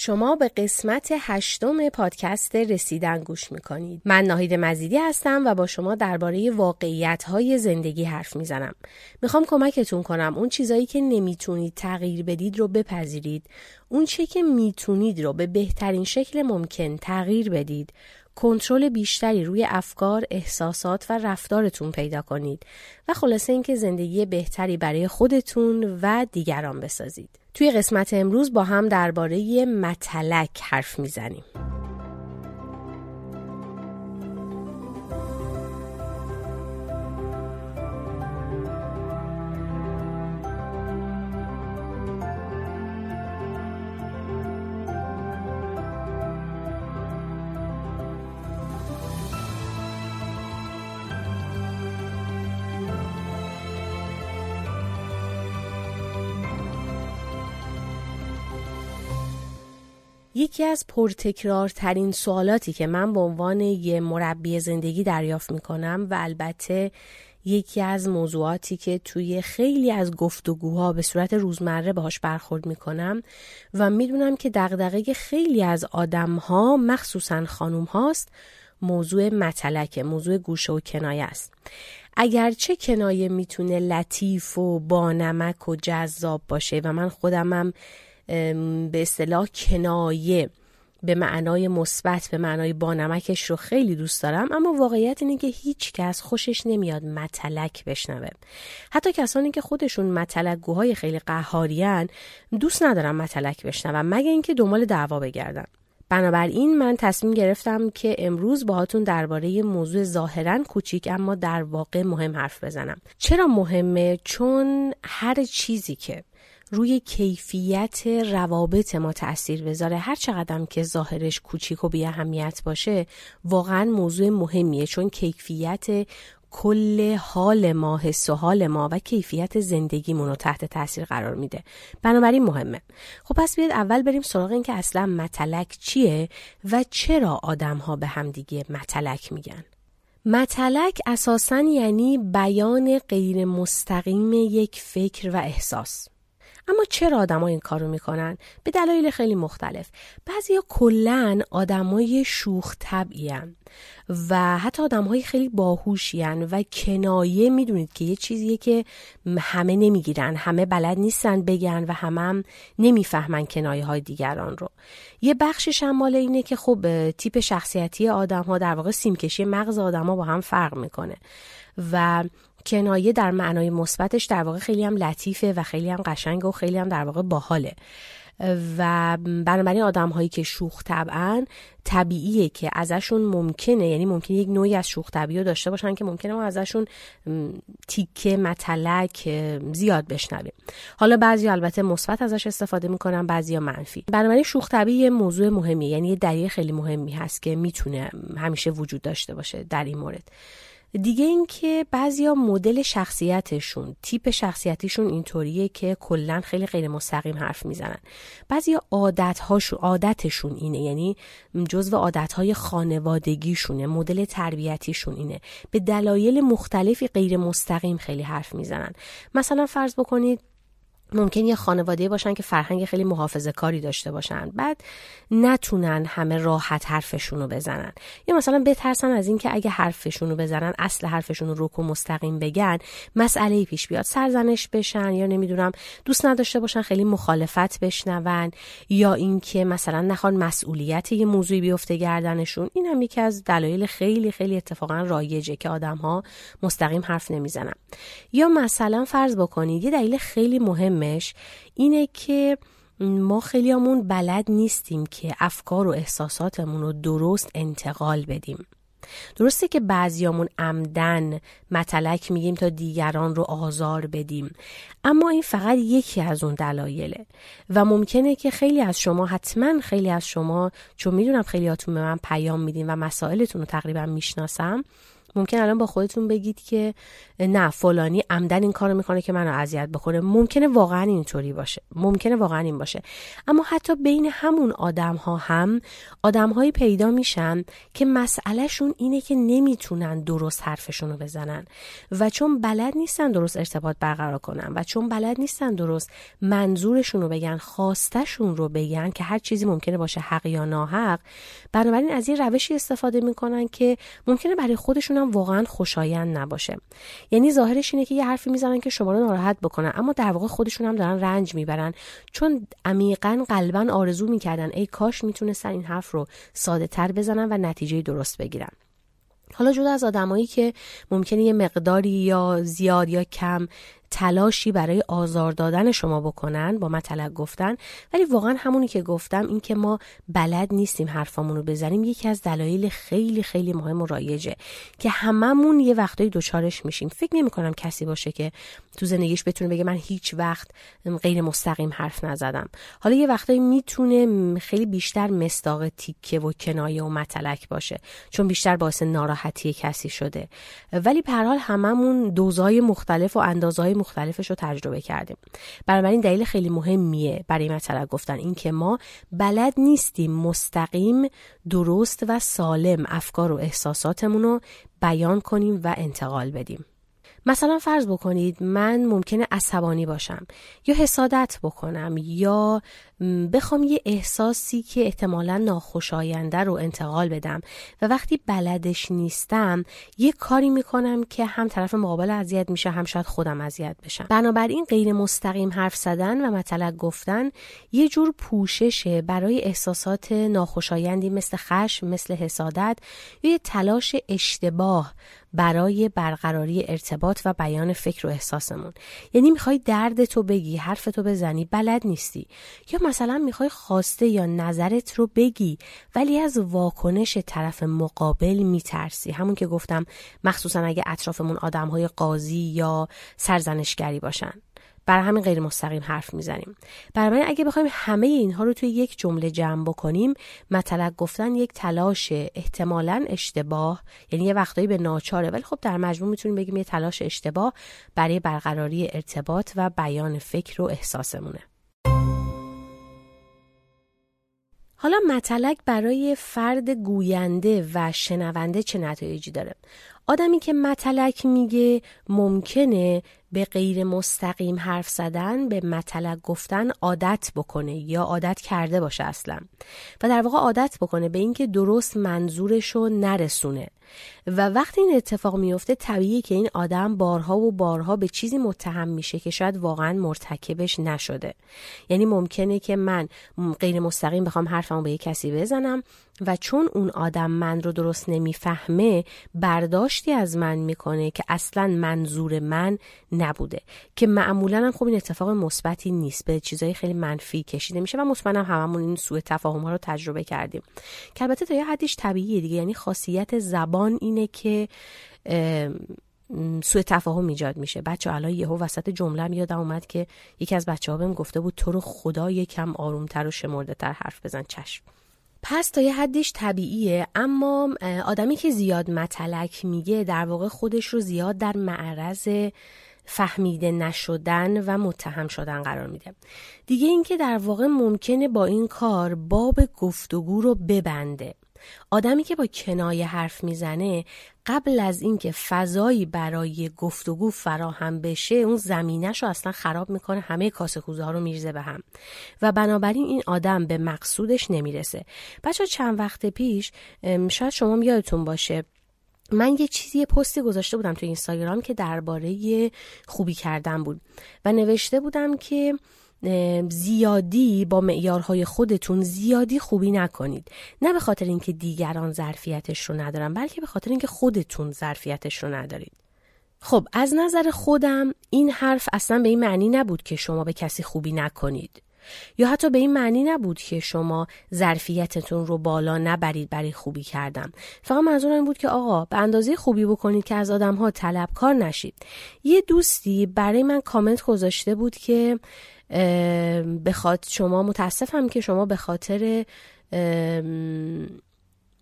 شما به قسمت هشتم پادکست رسیدن گوش می‌کنید. من ناهید مزیدی هستم و با شما درباره واقعیت های زندگی حرف می‌زنم. می‌خوام کمکتون کنم اون چیزایی که نمی‌تونید تغییر بدید رو بپذیرید. اون چی که می‌تونید رو به بهترین شکل ممکن تغییر بدید. کنترل بیشتری روی افکار، احساسات و رفتارتون پیدا کنید و خلاصه اینکه زندگی بهتری برای خودتون و دیگران بسازید. توی قسمت امروز با هم درباره متلک حرف می‌زنیم. یکی از پرتکرارترین سوالاتی که من به عنوان یه مربی زندگی دریافت می‌کنم و البته یکی از موضوعاتی که توی خیلی از گفتگوها به صورت روزمره باهاش برخورد می‌کنم و می‌دونم که دغدغه خیلی از آدمها مخصوصا خانوم هاست موضوع متلکه موضوع گوشه و کنایه است. اگرچه کنایه می‌تونه لطیف و بانمک و جذاب باشه و من خودمم به اصطلاح کنایه به معنای مثبت به معنای بانمکش رو خیلی دوست دارم. اما واقعیت اینه که هیچ کس خوشش نمیاد متلک بشنوه. حتی کسانی که خودشون متلک گوهای خیلی قهاریان دوست ندارم متلک بشنوم مگه اینکه دنبال دعوا بگردن. بنابراین من تصمیم گرفتم که امروز باهاتون درباره موضوع ظاهرا کوچیک اما در واقع مهم حرف بزنم. چرا مهمه؟ چون هر چیزی که روی کیفیت روابط ما تاثیر بذاره. هر چقدر که ظاهرش کوچیک و بی اهمیت باشه واقعا موضوع مهمیه چون کیفیت کل حال ما حس و حال ما و کیفیت زندگیمون رو تحت تاثیر قرار میده. بنابراین مهمه. خب پس بیاید اول بریم سراغ این که اصلا متلک چیه و چرا آدم ها به همدیگه متلک میگن. متلک اساسا یعنی بیان غیر مستقیم یک فکر و احساس. اما چرا آدما این کارو می‌کنن؟ به دلایل خیلی مختلف. بعضیا کلا آدمای شوخ طبعیان و حتی آدم های خیلی باهوشیان و کنایه می‌دونید که یه چیزیه که همه نمی‌گیرن همه بلد نیستن بگن و همه هم نمی‌فهمن کنایه های دیگران رو. یه بخشش هم مال اینه که خب تیپ شخصیتی آدم ها در واقع سیمکشی مغز آدم ها با هم فرق می‌کنه و کنایه در معنای مثبتش در واقع خیلی هم لطیفه و خیلی هم قشنگ و خیلی هم در واقع باحاله. و بنابراین آدم هایی که شوخ طبعا طبیعیه که ازشون ممکنه یعنی ممکنه یک نوعی از شوخ طبیعی داشته باشن که ممکنه ما ازشون تیکه متلک زیاد بشنویم. حالا بعضی البته مثبت ازش استفاده می‌کنن بعضی منفی. بنابراین شوخ طبیعی موضوع مهمیه یعنی یه دلیل خیلی مهمی هست که می‌تونه همیشه وجود داشته باشه در این مورد. دیگه اینکه بعضیا مدل شخصیتشون تیپ شخصیتیشون اینطوریه که کلا خیلی غیر مستقیم حرف می‌زنن. بعضیا عادت عادتشون اینه یعنی جزو عادت های خانوادگیشونه مدل تربیتیشون اینه. به دلایل مختلفی غیر مستقیم خیلی حرف می‌زنن. مثلا فرض بکنید ممکن یه خانواده باشن که فرهنگ خیلی محافظه کاری داشته باشن. بعد نتونن همه راحت حرفشون رو بزنن. یا مثلا بترسن از اینکه اگه حرفشون رو بزنن اصل حرفشون رو رک و مستقیم بگن مسئله پیش بیاد. سرزنش بشن یا نمی‌دونم دوست نداشته باشن خیلی مخالفت بشنون. یا اینکه مثلا نخوان مسئولیت یه موضوعی بیفته گردنشون. این هم یکی از دلایل خیلی خیلی اتفاقا رایجه که آدم ها مستقیم حرف نمی‌زنن. یا مثلا فرض بکنید یه دلیل خیلی مهم اینه که ما خیلیامون بلد نیستیم که افکار و احساساتمون رو درست انتقال بدیم. درسته که بعضیامون عمدن متلک میگیم تا دیگران رو آزار بدیم اما این فقط یکی از اون دلایله و ممکنه که خیلی از شما حتما خیلی از شما چون می‌دونم خیلیاتون به من پیام میدین و مسائلتون رو تقریبا می‌شناسم ممکن الان با خودتون بگید که نه فلانی عمدن این کارو می‌کنه که منو اذیت بکنه. ممکنه واقعا اینطوری باشه. ممکنه واقعا این باشه. اما حتی بین همون آدم ها هم آدم هایی پیدا میشن که مسئلهشون اینه که نمی‌تونن درست حرفشون رو بزنن و چون بلد نیستن درست ارتباط برقرار کنن و چون بلد نیستن درست منظورشون رو بگن خواستشون رو بگن که هر چیزی ممکنه باشه حق یا ناحق بنابراین از این روشی استفاده می‌کنن که ممکنه برای خودشون واقعا خوشایند نباشه. یعنی ظاهرش اینه که یه حرفی می‌زنن که شما رو ناراحت بکنن اما در واقع خودشون هم دارن رنج می‌برن. چون عمیقا قلبا آرزو می‌کردن ای کاش می‌تونستن این حرف رو ساده تر بزنن و نتیجه درست بگیرن. حالا جدا از آدمایی که ممکنه یه مقداری یا زیاد یا کم تلاشی برای آزار دادن شما بکنن با مطلق گفتن. ولی واقعا همونی که گفتم این که ما بلد نیستیم حرفامون رو بزنیم یکی از دلایل خیلی خیلی مهم و رایجه که هممون یه وقتایی دوچارش میشیم. فکر نمی کنم کسی باشه که تو زندگیش بتونه بگه من هیچ وقت غیر مستقیم حرف نزدم. حالا یه وقتایی می‌تونه خیلی بیشتر مستاق تیکه و کنایه و مطلق باشه چون بیشتر باعث ناراحتی کسی شده. ولی به حال هممون دوزای مختلف و اندازهای مختلفش رو تجربه کردیم. بنابراین دلیل خیلی مهمیه برای مطلب گفتن این که ما بلد نیستیم مستقیم درست و سالم افکار و احساساتمون رو بیان کنیم و انتقال بدیم. مثلا فرض بکنید من ممکنه عصبانی باشم یا حسادت بکنم یا بخوام یه احساسی که احتمالا ناخوشاینده رو انتقال بدم و وقتی بلدش نیستم یه کاری می‌کنم که هم طرف مقابل اذیت میشه هم شاید خودم اذیت بشم. بنابراین غیر مستقیم حرف زدن و مطلق گفتن یه جور پوششه برای احساسات ناخوشایندی مثل خشم مثل حسادت یا یه تلاش اشتباه برای برقراری ارتباط و بیان فکر و احساسمون. یعنی می‌خوای درد تو بگی حرف تو بزنی بلد نیستی یا مثلا می‌خوای خواسته یا نظرت رو بگی ولی از واکنش طرف مقابل میترسی. همون که گفتم مخصوصا اگه اطرافمون آدم های قاضی یا سرزنشگری باشن. برای همین غیر مستقیم حرف می‌زنیم. برای اگه بخوایم همه اینها رو توی یک جمله جمع بکنیم مطلق گفتن یک تلاش احتمالا اشتباه یعنی یه وقتایی به ناچاره. ولی خب در مجموع می‌تونیم بگیم یه تلاش اشتباه برای برقراری ارتباط و بیان فکر و احساسمونه. حالا مطلق برای فرد گوینده و شنونده چه نتایجی داره؟ آدمی که مطلق میگه ممکنه به غیر مستقیم حرف زدن به مطلق گفتن عادت بکنه یا عادت کرده باشه اصلا. و در واقع عادت بکنه به اینکه درست منظورش رو نرسونه. و وقتی این اتفاق میفته طبیعیه که این آدم بارها و بارها به چیزی متهم میشه که شاید واقعا مرتکبش نشده. یعنی ممکنه که من غیر مستقیم بخوام حرفمو به یک کسی بزنم و چون اون آدم من رو درست نمی‌فهمه برداشتی از من می‌کنه که اصلا منظور من نبوده. که معمولا هم خب این اتفاق مثبتی نیست. به چیزای خیلی منفی کشیده میشه و مطمئنم هممون این سوء تفاهم ها رو تجربه کردیم. که البته تا یه حدیش طبیعیه دیگه. یعنی خاصیت زبان اینه که سوء تفاهم ایجاد میشه. بچه الان یهو وسط جمله یادم اومد که یکی از بچه ها بهم گفته بود تو رو خدا یکم آرومتر و شمرده تر حرف بزن چشم. پس تا یه حدش طبیعیه. اما آدمی که زیاد متلک میگه در واقع خودش رو زیاد در معرض فهمیده نشدن و متهم شدن قرار میده. دیگه اینکه در واقع ممکنه با این کار باب گفتگو رو ببنده. آدمی که با کنایه حرف می‌زنه قبل از اینکه فضایی برای گفتگو فراهم بشه اون زمینش رو اصلا خراب می‌کنه همه کاسه کوزه ها رو میرزه به هم. و بنابراین این آدم به مقصودش نمی‌رسه. بچه چند وقت پیش شاید شما یادتون باشه من یه چیزی یه پستی گذاشته بودم تو اینستاگرام که درباره خوبی کردن بود و نوشته بودم که زیادی با معیارهای خودتون زیادی خوبی نکنید. نه به خاطر اینکه دیگران ظرفیتش رو ندارن بلکه به خاطر اینکه خودتون ظرفیتش رو ندارید. خب از نظر خودم این حرف اصلا به این معنی نبود که شما به کسی خوبی نکنید. یا حتی به این معنی نبود که شما ظرفیتتون رو بالا نبرید برای خوبی کردم فقط منظورم این بود که آقا به اندازه خوبی بکنید که از آدم ها طلبکار نشید. یه دوستی برای من کامنت گذاشته بود که بخواد شما متاسفم که شما به خاطر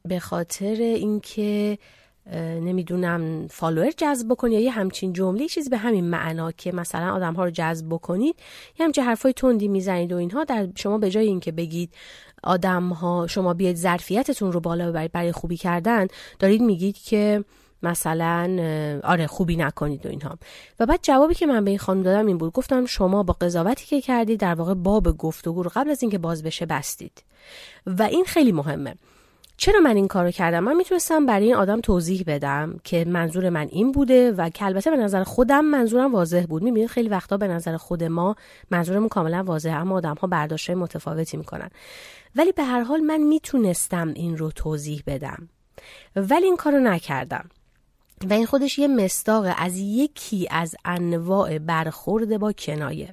به خاطر اینکه نمی‌دونم فالوور جذب بکنی یا یه همچین جمله چیزی به همین معنا که مثلا آدم ها رو جذب بکنید. یه همچین حرفای تندی می‌زنید و اینها. در شما به جای اینکه بگید آدم ها شما بیاید ظرفیتتون رو بالا ببرید برای خوبی کردن دارید میگید که مثلا آره خوبی نکنید و اینها. و بعد جوابی که من به این خانم دادم این بود. گفتم شما با قضاوتی که کردید در واقع باب گفتگو رو قبل از اینکه باز بشه بستید. و این خیلی مهمه. چرا من این کارو کردم؟ من می‌تونستم برای این آدم توضیح بدم که منظور من این بوده و که البته به نظر خودم منظورم واضح بود. می‌بینید خیلی وقتا به نظر خود ما منظورمون کاملا واضحه اما آدم ها برداشت متفاوتی می‌کنن. ولی به هر حال من می‌تونستم این رو توضیح بدم. ولی این کارو نکردم. و این خودش یه مستاق از یکی از انواع برخورد با کنایه.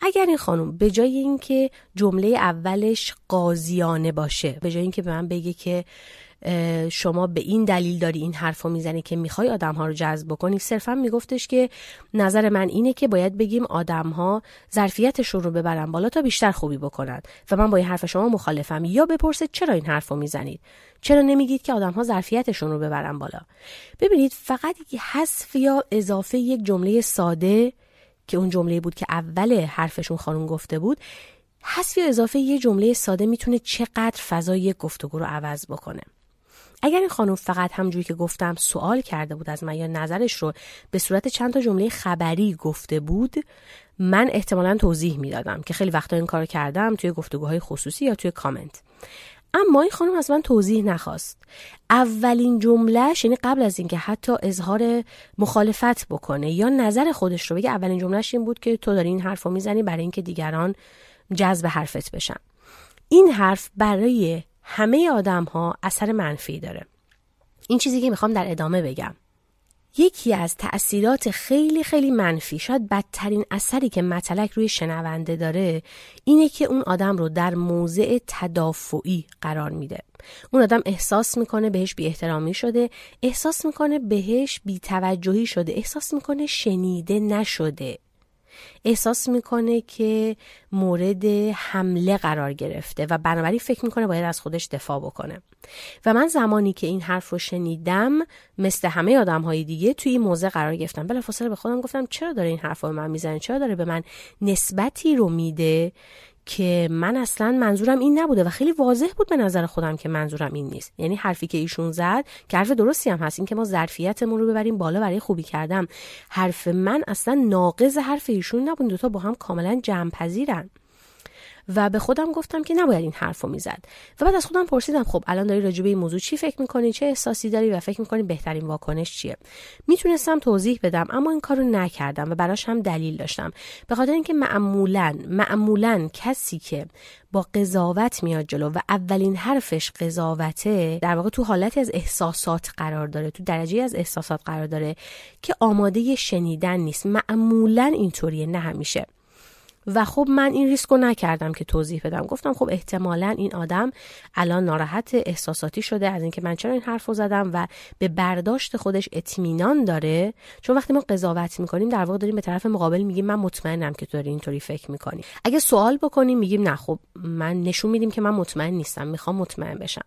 اگر این خانم به جای اینکه جمله اولش قاضیانه باشه به جای اینکه به من بگه که شما به این دلیل داری این حرف رو می‌زنی که می‌خوای آدم ها رو جذب بکنی صرفا میگفتش که نظر من اینه که باید بگیم آدم ها ظرفیتشون رو ببرن بالا تا بیشتر خوبی بکنن و من با این حرف شما مخالفم. یا بپرسه چرا این حرف رو می‌زنید؟ چرا نمیگید که آدم ها ظرفیتشون رو ببرن بالا؟ ببینید فقط حذف یا اضافه یک جمله ساده که اون جمله بود که اول حرفشون خانم گفته بود حذف یا اضافه یه جمله ساده می‌تونه چقدر فضای گفتگو رو عوض بکنه. اگر این خانم فقط همجوری که گفتم سوال کرده بود از من یا نظرش رو به صورت چند تا جمله خبری گفته بود من احتمالا توضیح می‌دادم که خیلی وقتا این کار کردم توی گفتگوهای خصوصی یا توی کامنت. اما این خانم از من توضیح نخواست. اولین جملهش یعنی قبل از اینکه حتی اظهار مخالفت بکنه یا نظر خودش رو بگه اولین جملهش این بود که تو داری این حرف رو می‌زنی برای اینکه دیگران جذب حرفت بشن. این حرف برای همه آدم ها اثر منفی داره. این چیزی که می‌خوام در ادامه بگم. یکی از تأثیرات خیلی خیلی منفی شاید بدترین اثری که مطلق روی شنونده داره اینه که اون آدم رو در موضع تدافعی قرار میده. اون آدم احساس می‌کنه بهش بی احترامی شده احساس می‌کنه بهش بی توجهی شده احساس می‌کنه شنیده نشده. احساس می‌کنه که مورد حمله قرار گرفته و بنابراین فکر می‌کنه باید از خودش دفاع بکنه. و من زمانی که این حرف رو شنیدم مثل همه آدم های دیگه توی این موضع قرار گرفتم. بلافاصله به خودم گفتم چرا داره این حرف رو من می‌زنه؟ چرا داره به من نسبتی رو میده که من اصلا منظورم این نبوده و خیلی واضح بود به نظر خودم که منظورم این نیست. یعنی حرفی که ایشون زد که حرف درستی هم هست این که ما ظرفیتمون رو ببریم بالا برای خوبی کردم حرف من اصلا ناقض حرف ایشون نبود دوتا با هم کاملا جمع پذیرن و به خودم گفتم که نباید این حرف رو می‌زد. و بعد از خودم پرسیدم خب الان داری راجع به این موضوع چی فکر می‌کنی؟ چه احساسی داری و فکر می‌کنی بهترین واکنش چیه؟ می‌تونستم توضیح بدم اما این کارو نکردم و براش هم دلیل داشتم. به خاطر اینکه معمولا معمولا کسی که با قضاوت میاد جلو و اولین حرفش قضاوته در واقع تو حالتی از احساسات قرار داره تو درجه از احساسات قرار داره که آماده شنیدن نیست. معمولا اینطوریه نه همیشه. و خب من این ریسک رو نکردم که توضیح بدم. گفتم خب احتمالا این آدم الان ناراحت احساساتی شده از اینکه من چرا این حرف رو زدم و به برداشت خودش اطمینان داره. چون وقتی ما قضاوت می‌کنیم در واقع داریم به طرف مقابل میگیم من مطمئنم که تو داری اینطوری فکر می‌کنی. اگه سوال بکنیم میگیم نه خب من نشون میدیم که من مطمئن نیستم می‌خوام مطمئن بشم.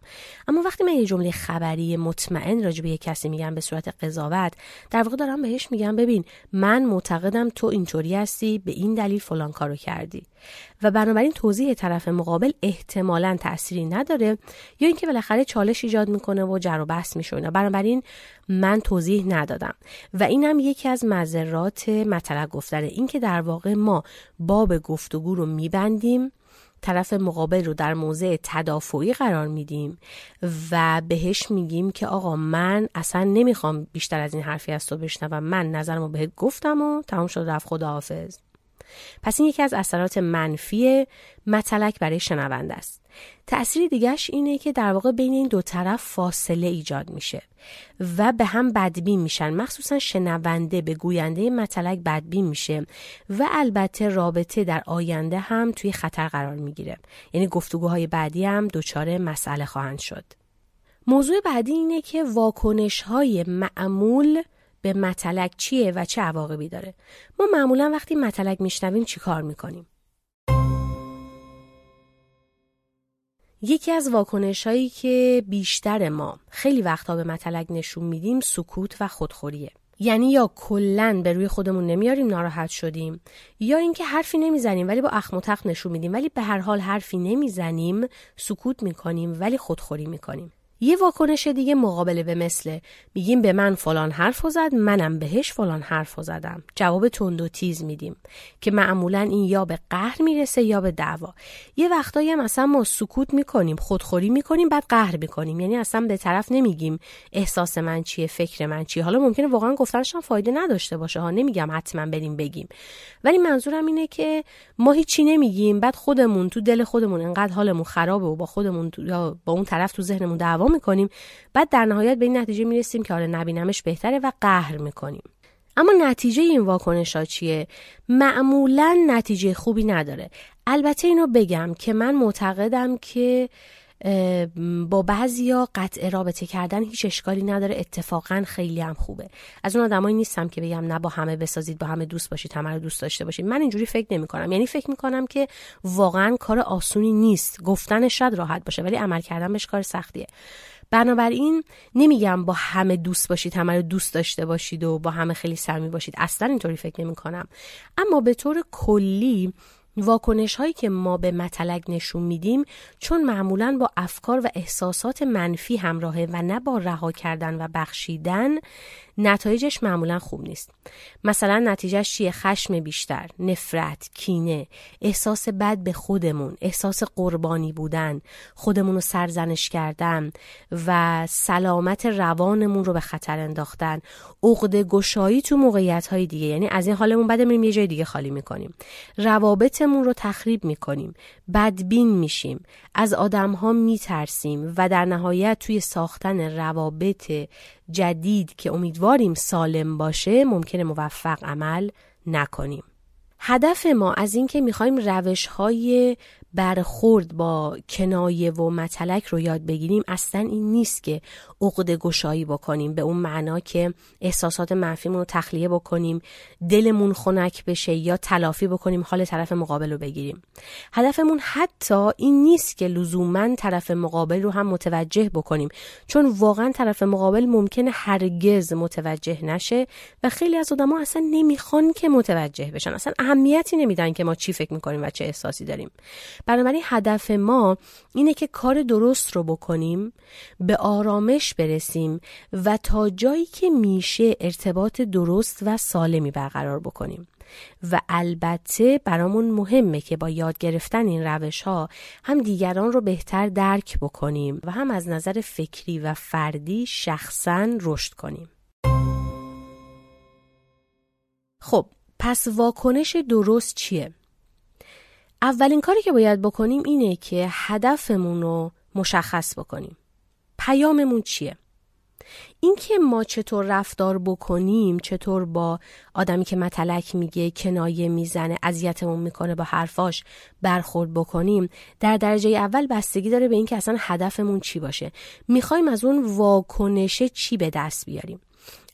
اما وقتی من یه جمله خبری مطمئن راجع به کسی میگم به صورت قضاوت در واقع دارم بهش میگم ببین من معتقدم تو اینطوری هستی به این دلیل فلان کردی. و بنابراین توضیح طرف مقابل احتمالا تأثیری نداره یا اینکه بالاخره چالش ایجاد می‌کنه و جر و بحث میشه بنابراین من توضیح ندادم. و این هم یکی از مذرات مطلق گفتن. اینکه در واقع ما باب گفتگو رو میبندیم طرف مقابل رو در موضع تدافعی قرار میدیم و بهش میگیم که آقا من اصلا نمی‌خوام بیشتر از این حرفی از تو بشنوم. من نظرمو بهت گفتم و تمام شد رفت خداحافظ. پس این یکی از اثرات منفی متلک برای شنونده است. تأثیر دیگرش اینه که در واقع بین این دو طرف فاصله ایجاد میشه و به هم بدبین میشن. مخصوصا شنونده به گوینده متلک بدبین میشه و البته رابطه در آینده هم توی خطر قرار می‌گیره. یعنی گفتگوهای بعدی هم دچار مسئله خواهند شد. موضوع بعدی اینه که واکنش های معمول به متلک چیه و چه عواقبی داره. ما معمولا وقتی متلک میشنویم چی کار می‌کنیم؟ یکی از واکنش هایی که بیشتر ما خیلی وقتا به مطلق نشون میدیم سکوت و خودخوریه. یعنی یا کلا به روی خودمون نمیاریم ناراحت شدیم یا اینکه حرفی نمی‌زنیم ولی با اخم و نشون میدیم. ولی به هر حال حرفی نمی‌زنیم سکوت می‌کنیم ولی خودخوری می‌کنیم. یه واکنش دیگه مقابله به مثل میگیم به من فلان حرف زد منم بهش فلان حرف زدم. جواب تند و تیز میدیم که معمولا این یا به قهر می‌رسه یا به دعوا. یه وقتایی هم اصلا ما سکوت می‌کنیم خودخوری می‌کنیم بعد قهر می‌کنیم. یعنی اصلا به طرف نمیگیم احساس من چیه فکر من چیه. حالا ممکنه واقعا گفتنش هم فایده نداشته باشه. ها نمیگم حتما بریم بگیم. ولی منظورم اینه که ما هیچی نمیگیم. بعد خودمون تو دل خودمون انقدر حالمون خرابه و با خودمون یا با اون طرف تو ذهنمون دعوا می‌کنیم. بعد در نهایت به این نتیجه می‌رسیم که آره نبینمش بهتره و قهر می‌کنیم. اما نتیجه این واکنش ها چیه؟ معمولا نتیجه خوبی نداره. البته اینو بگم که من معتقدم که با بعضیا قطع رابطه کردن هیچ اشکالی نداره. اتفاقا خیلی هم خوبه. از اون آدمایی نیستم که بگم نه با همه بسازید با همه دوست باشید همه رو دوست داشته باشید. من اینجوری فکر نمی کنم یعنی فکر می کنم که واقعا کار آسونی نیست. گفتنش شاید راحت باشه ولی عمل کردن بهش کار سختیه. بنابراین نمیگم با همه دوست باشید همه رو دوست داشته باشید و با همه خیلی سرمی باشید. اصلا اینطوری فکر نمی کنم اما به طور کلی واکنش هایی که ما به مطلق نشون میدیم چون معمولا با افکار و احساسات منفی همراهه و نه با رها کردن و بخشیدن نتایجش معمولا خوب نیست. مثلا نتیجهش چیه؟ خشم بیشتر نفرت کینه احساس بد به خودمون احساس قربانی بودن خودمون رو سرزنش کردن و سلامت روانمون رو به خطر انداختن. عقد گشایی تو موقعیت های دیگه یعنی از این حالمون بعد میریم یه جای دیگه خالی می‌کنیم. روابطمون رو تخریب می‌کنیم. بدبین میشیم. از آدم ها میترسیم و در نهایت توی ساختن روابط جدید که امیدواریم سالم باشه ممکنه موفق عمل نکنیم. هدف ما از اینکه می‌خوایم روش های برخورد با کنایه و متلک رو یاد بگیریم اصلا این نیست که عقد گشایی بکنیم. به اون معنا که احساسات منفیمون رو تخلیه بکنیم. دلمون خنک بشه یا تلافی بکنیم حال طرف مقابل رو بگیریم. هدفمون حتی این نیست که لزوما طرف مقابل رو هم متوجه بکنیم. چون واقعا طرف مقابل ممکنه هرگز متوجه نشه و خیلی از آدما اصلا نمی‌خوان که متوجه بشن. اصلا اهمیتی نمیدن که ما چی فکر می‌کنیم و چه احساسی داریم. بنابراین هدف ما اینه که کار درست رو بکنیم به آرامش برسیم و تا جایی که میشه ارتباط درست و سالمی برقرار بکنیم و البته برامون مهمه که با یاد گرفتن این روش ها هم دیگران رو بهتر درک بکنیم و هم از نظر فکری و فردی شخصا رشد کنیم خب پس واکنش درست چیه؟ اولین کاری که باید بکنیم اینه که هدفمون رو مشخص بکنیم. پیاممون چیه؟ اینکه ما چطور رفتار بکنیم چطور با آدمی که متلک میگه کنایه می‌زنه اذیتمون می‌کنه با حرفاش برخورد بکنیم در درجه اول بستگی داره به اینکه اصلا هدفمون چی باشه. می‌خوایم از اون واکنشه چی به دست بیاریم؟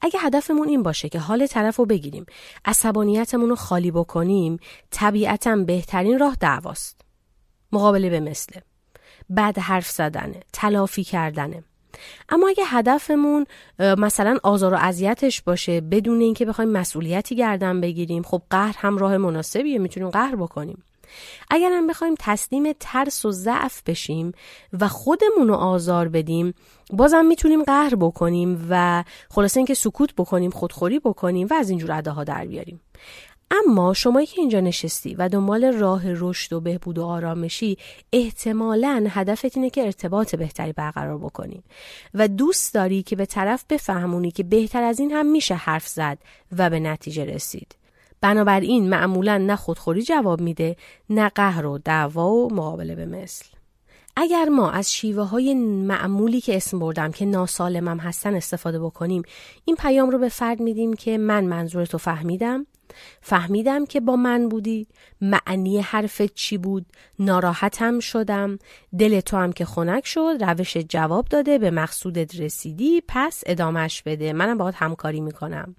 اگه هدفمون این باشه که حال طرف رو بگیریم عصبانیتمون رو خالی بکنیم طبیعتا بهترین راه دعواست. مقابله به مثله. بعد حرف زدنه تلافی کردنه. اما اگه هدفمون مثلا آزار و اذیتش باشه بدون اینکه بخوایم مسئولیتی گردن بگیریم خب قهر هم راه مناسبیه می‌تونیم قهر بکنیم. اگر هم بخوایم تسلیم ترس و ضعف بشیم و خودمون رو آزار بدیم بازم می‌تونیم قهر بکنیم و خلاصه اینکه سکوت بکنیم خودخوری بکنیم و از اینجور اداها در بیاریم. اما شمایی که اینجا نشستی و دنبال راه رشد و بهبود و آرامشی احتمالا هدفت اینه که ارتباط بهتری برقرار بکنی. و دوست داری که به طرف بفهمونی که بهتر از این هم میشه حرف زد و به نتیجه رسید. بنابراین معمولا نه خودخوری جواب میده نه قهر و دعوا و مقابله به مثل. اگر ما از شیوه های معمولی که اسم بردم که ناسالمم هستن استفاده بکنیم این پیام رو به فرد میدیم که من منظور تو فهمیدم فهمیدم که با من بودی. معنی حرفت چی بود؟ ناراحتم شدم. دل تو هم که خنک شد روش جواب داده به مقصودت رسیدی پس ادامش بده. منم باید همکاری می‌کنم.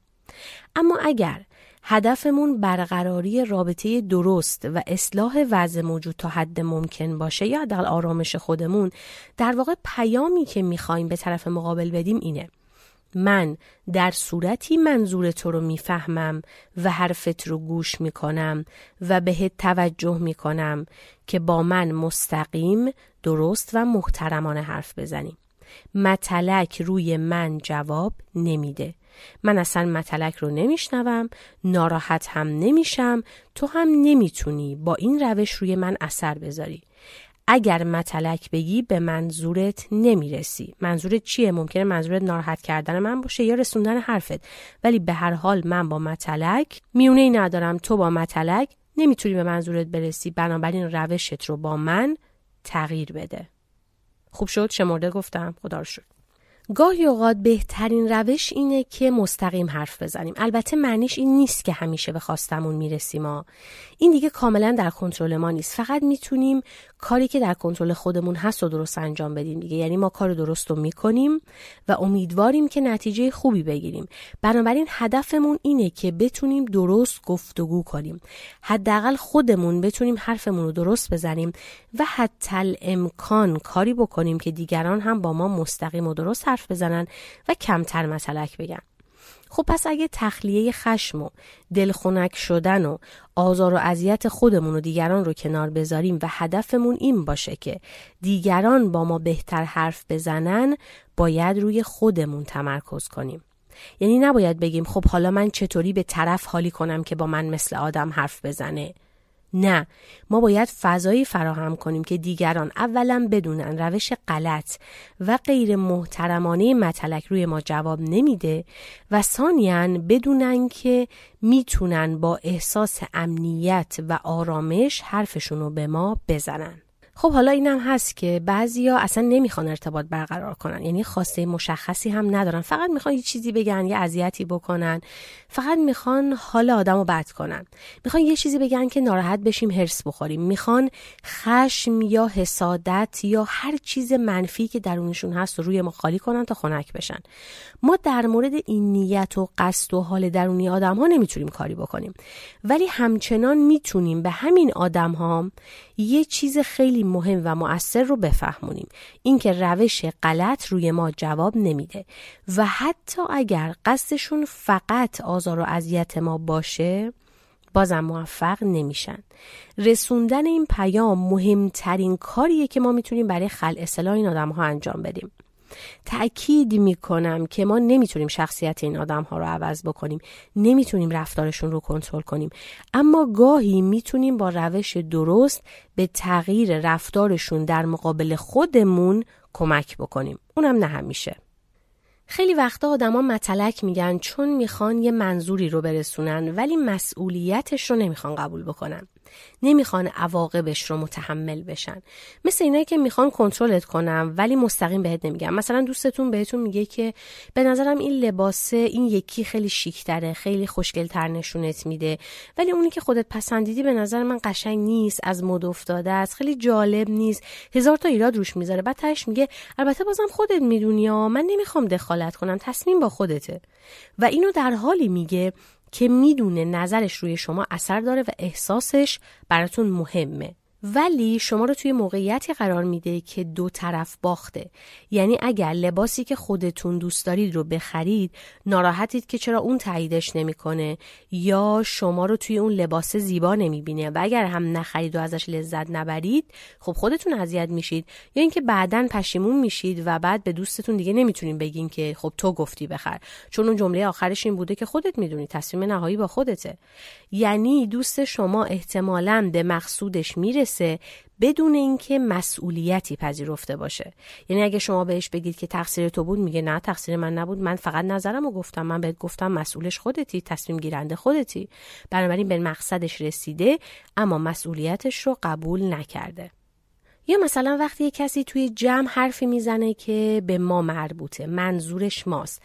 اما اگر هدفمون برقراری رابطه درست و اصلاح وضع موجود تا حد ممکن باشه یا حداقل آرامش خودمون در واقع پیامی که می‌خوایم به طرف مقابل بدیم اینه. من در صورتی منظور تو رو می‌فهمم و حرفت رو گوش می‌کنم و بهت توجه می‌کنم که با من مستقیم درست و محترمانه حرف بزنیم متلک روی من جواب نمیده. من اصلا متلک رو نمیشنوم ناراحت هم نمیشم تو هم نمی‌تونی با این روش روی من اثر بذاری. اگر متلک بگی به منظورت نمی‌رسی. منظورت چیه؟ ممکنه منظورت ناراحت کردن من باشه یا رسوندن حرفت. ولی به هر حال من با متلک میونه ای ندارم. تو با متلک نمی‌تونی به منظورت برسی. بنابراین روشت رو با من تغییر بده. خوب شد؟ شمرده گفتم. خدا رو شد گاهی اوقات بهترین روش اینه که مستقیم حرف بزنیم. البته معنیش این نیست که همیشه به خواستمون می‌رسیم این دیگه کاملا در کنترل ما نیست. فقط می‌تونیم کاری که در کنترل خودمون هست و درست انجام بدیم دیگه. یعنی ما کار درست رو می‌کنیم و امیدواریم که نتیجه خوبی بگیریم. بنابراین هدفمون اینه که بتونیم درست گفتگو کنیم. حداقل خودمون بتونیم حرفمون رو درست بزنیم و حتی امکان کاری بکنیم که دیگران هم با ما مستقیم و درست حرف بزنن و کمتر مسلک بگن. خب پس اگه تخلیه خشم و دلخنک شدن و آزار و اذیت خودمون و دیگران رو کنار بذاریم و هدفمون این باشه که دیگران با ما بهتر حرف بزنن باید روی خودمون تمرکز کنیم. یعنی نباید بگیم خب حالا من چطوری به طرف حالی کنم که با من مثل آدم حرف بزنه. نه ما باید فضایی فراهم کنیم که دیگران اولا بدونن روش غلط و غیر محترمانه متلک روی ما جواب نمیده و ثانیا بدونن که می‌تونن با احساس امنیت و آرامش حرفشون رو به ما بزنن. خب حالا اینم هست که بعضیا اصلا نمی‌خوان ارتباط برقرار کنن. یعنی خواسته مشخصی هم ندارن. فقط می‌خوان یه چیزی بگن یه اذیتی بکنن. فقط می‌خوان حال آدمو بد کنن. می‌خوان یه چیزی بگن که ناراحت بشیم هرس بخوریم. می‌خوان خشم یا حسادت یا هر چیز منفی که درونشون هست رو روی ما خالی کنن تا خنک بشن. ما در مورد این نیت و قصد و حال درونی آدم ها نمی‌تونیم کاری بکنیم. ولی همچنان می‌تونیم به همین آدم ها یه چیز خیلی مهم و مؤثر رو بفهمونیم. اینکه روش غلط روی ما جواب نمیده. و حتی اگر قصدشون فقط آزار و اذیت ما باشه بازم موفق نمیشن. رسوندن این پیام مهمترین کاریه که ما می‌تونیم برای خلع اصلاح این آدم ها انجام بدیم. تأکید می‌کنم که ما نمی‌تونیم شخصیت این آدم ها رو عوض بکنیم. نمی‌تونیم رفتارشون رو کنترل کنیم. اما گاهی می‌تونیم با روش درست به تغییر رفتارشون در مقابل خودمون کمک بکنیم. اونم نه همیشه. خیلی وقتا آدما متلک میگن چون می‌خوان یه منظوری رو برسونن ولی مسئولیتش رو نمی‌خوان قبول بکنن. نمی‌خوان عواقبش رو متحمل بشن. مثل اینایی که می‌خوان کنترلت کنم ولی مستقیم بهت نمیگم مثلا دوستتون بهتون میگه که به نظرم این لباسه این یکی خیلی شیکتره خیلی خوشگلتر نشونت میده. ولی اونی که خودت پسندیدی به نظر من قشنگ نیست از مد افتاده است خیلی جالب نیست. هزار تا ایراد روش می‌ذاره. بعد تهش میگه البته بازم خودت می‌دونی من نمی‌خوام دخالت کنم تصمیم با خودته. و اینو در حالی میگه که می‌دونه نظرش روی شما اثر داره و احساسش براتون مهمه. ولی شما رو توی موقعیتی قرار میده که دو طرف باخته. یعنی اگر لباسی که خودتون دوست دارید رو بخرید ناراحتید که چرا اون تاییدش نمی‌کنه یا شما رو توی اون لباس زیبا نمی‌بینه و اگر هم نخرید و ازش لذت نبرید خب خودتون اذیت میشید. یا اینکه بعدا پشیمون میشید و بعد به دوستتون دیگه نمی‌تونین بگین که خب تو گفتی بخر. چون اون جمله آخرش این بوده که خودت می‌دونی تصمیم نهایی با خودته. یعنی دوست شما احتمالا به مقصودش می‌رسه بدون اینکه مسئولیتی پذیرفته باشه. یعنی اگه شما بهش بگید که تقصیر تو بود میگه نه تقصیر من نبود. من فقط نظرم رو گفتم. من بهت گفتم مسئولش خودتی تصمیم گیرنده خودتی. بنابراین به مقصدش رسیده اما مسئولیتش رو قبول نکرده. یا مثلا وقتی یه کسی توی جمع حرفی می‌زنه که به ما مربوطه منظورش ماست.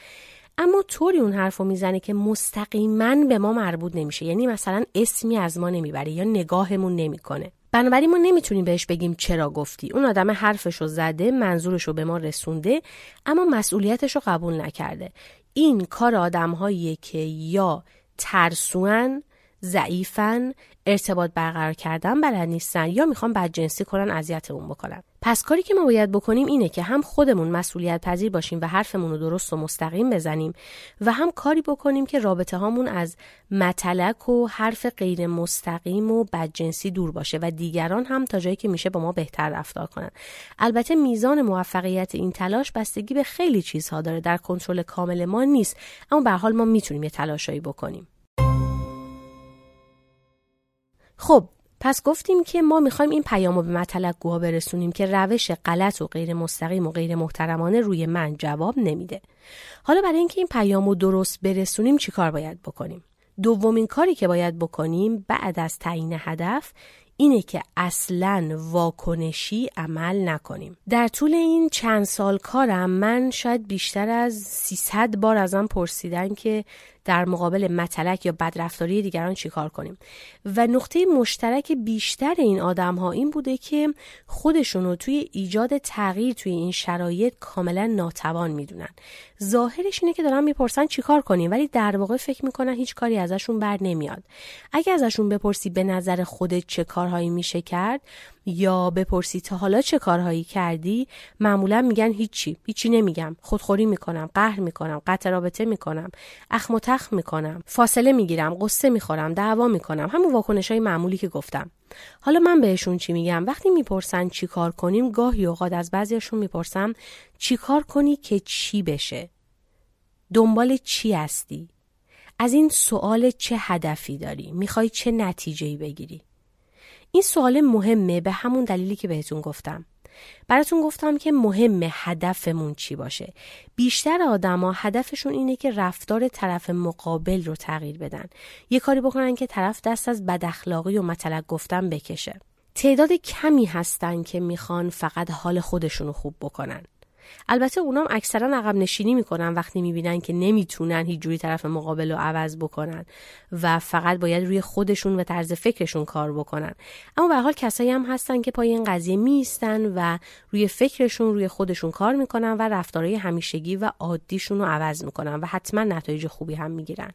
اما طوری اون حرف رو می‌زنه که مستقیما به ما مربوط نمیشه. یعنی مثلا اسمی از ما نمی‌بره یا نگاهمون نمی‌کنه. بنابراین ما نمی‌تونیم بهش بگیم چرا گفتی. اون آدم حرفش رو زده منظورش رو به ما رسونده اما مسئولیتش رو قبول نکرده. این کار آدمهاییه که یا ترسوان ضعیفن ارتباط برقرار کردن بلد نیستن یا می‌خوان بدجنسی کنن اذیتمون بکنن. پس کاری که ما باید بکنیم اینه که هم خودمون مسئولیت پذیر باشیم و حرفمون رو درست و مستقیم بزنیم و هم کاری بکنیم که رابطه هامون از متلک و حرف غیر مستقیم و بدجنسی دور باشه و دیگران هم تا جایی که میشه با ما بهتر رفتار کنن. البته میزان موفقیت این تلاش بستگی به خیلی چیزها داره در کنترل کامل ما نیست اما به حال ما می‌تونیم یه تلاشایی بکنیم. خب پس گفتیم که ما می‌خوایم این پیام رو به مطلق گوها برسونیم که روش غلط و غیر مستقیم و غیر محترمانه روی من جواب نمیده. حالا برای اینکه این پیام رو درست برسونیم چیکار باید بکنیم؟ دومین کاری که باید بکنیم بعد از تعیین هدف اینه که اصلا واکنشی عمل نکنیم در طول این چند سال کارم من شاید بیشتر از 300 بار ازم پرسیدن که در مقابل متلک یا بدرفتاری دیگران چیکار کنیم. و نقطه مشترک بیشتر این آدم ها این بوده که خودشون رو توی ایجاد تغییر توی این شرایط کاملا ناتوان می‌دونن. ظاهرش اینه که دارن می‌پرسن چیکار کنیم ولی در واقع فکر می‌کنن هیچ کاری ازشون بر نمیاد. اگه ازشون بپرسی به نظر خودت چه کارهایی میشه کرد یا بپرسی تا حالا چه کارهایی کردی معمولا میگن هیچی. هیچی نمیگم. خودخوری می‌کنم قهر می‌کنم قطع رابطه می‌کنم. اخم تخم می‌کنم. فاصله می‌گیرم قصه می‌خورم دعوا می‌کنم. همون واکنش های معمولی که گفتم. حالا من بهشون چی میگم؟ وقتی می‌پرسن چی کار کنیم گاهی اوقات از بعضیشون می‌پرسم چی کار کنی که چی بشه؟ دنبال چی هستی؟ از این سوال چه هدفی داری؟ می‌خوای چه نتیجه بگیری؟ این سوال مهمه به همون دلیلی که بهتون گفتم. براتون گفتم که مهم هدفمون چی باشه. بیشتر آدما هدفشون اینه که رفتار طرف مقابل رو تغییر بدن. یه کاری بکنن که طرف دست از بداخلاقی و مطلق گفتن بکشه. تعداد کمی هستن که می‌خوان فقط حال خودشون رو خوب بکنن. البته اونام اکثرا عقب نشینی می‌کنن وقتی می‌بینن که نمی‌تونن هیچ جوری طرف مقابل رو عوض بکنن و فقط باید روی خودشون و طرز فکرشون کار بکنن. اما به حال کسایی هم هستن که پای این قضیه میستن و روی فکرشون روی خودشون کار می‌کنن و رفتارهای همیشگی و عادیشون رو عوض می‌کنن و حتما نتایج خوبی هم می‌گیرن.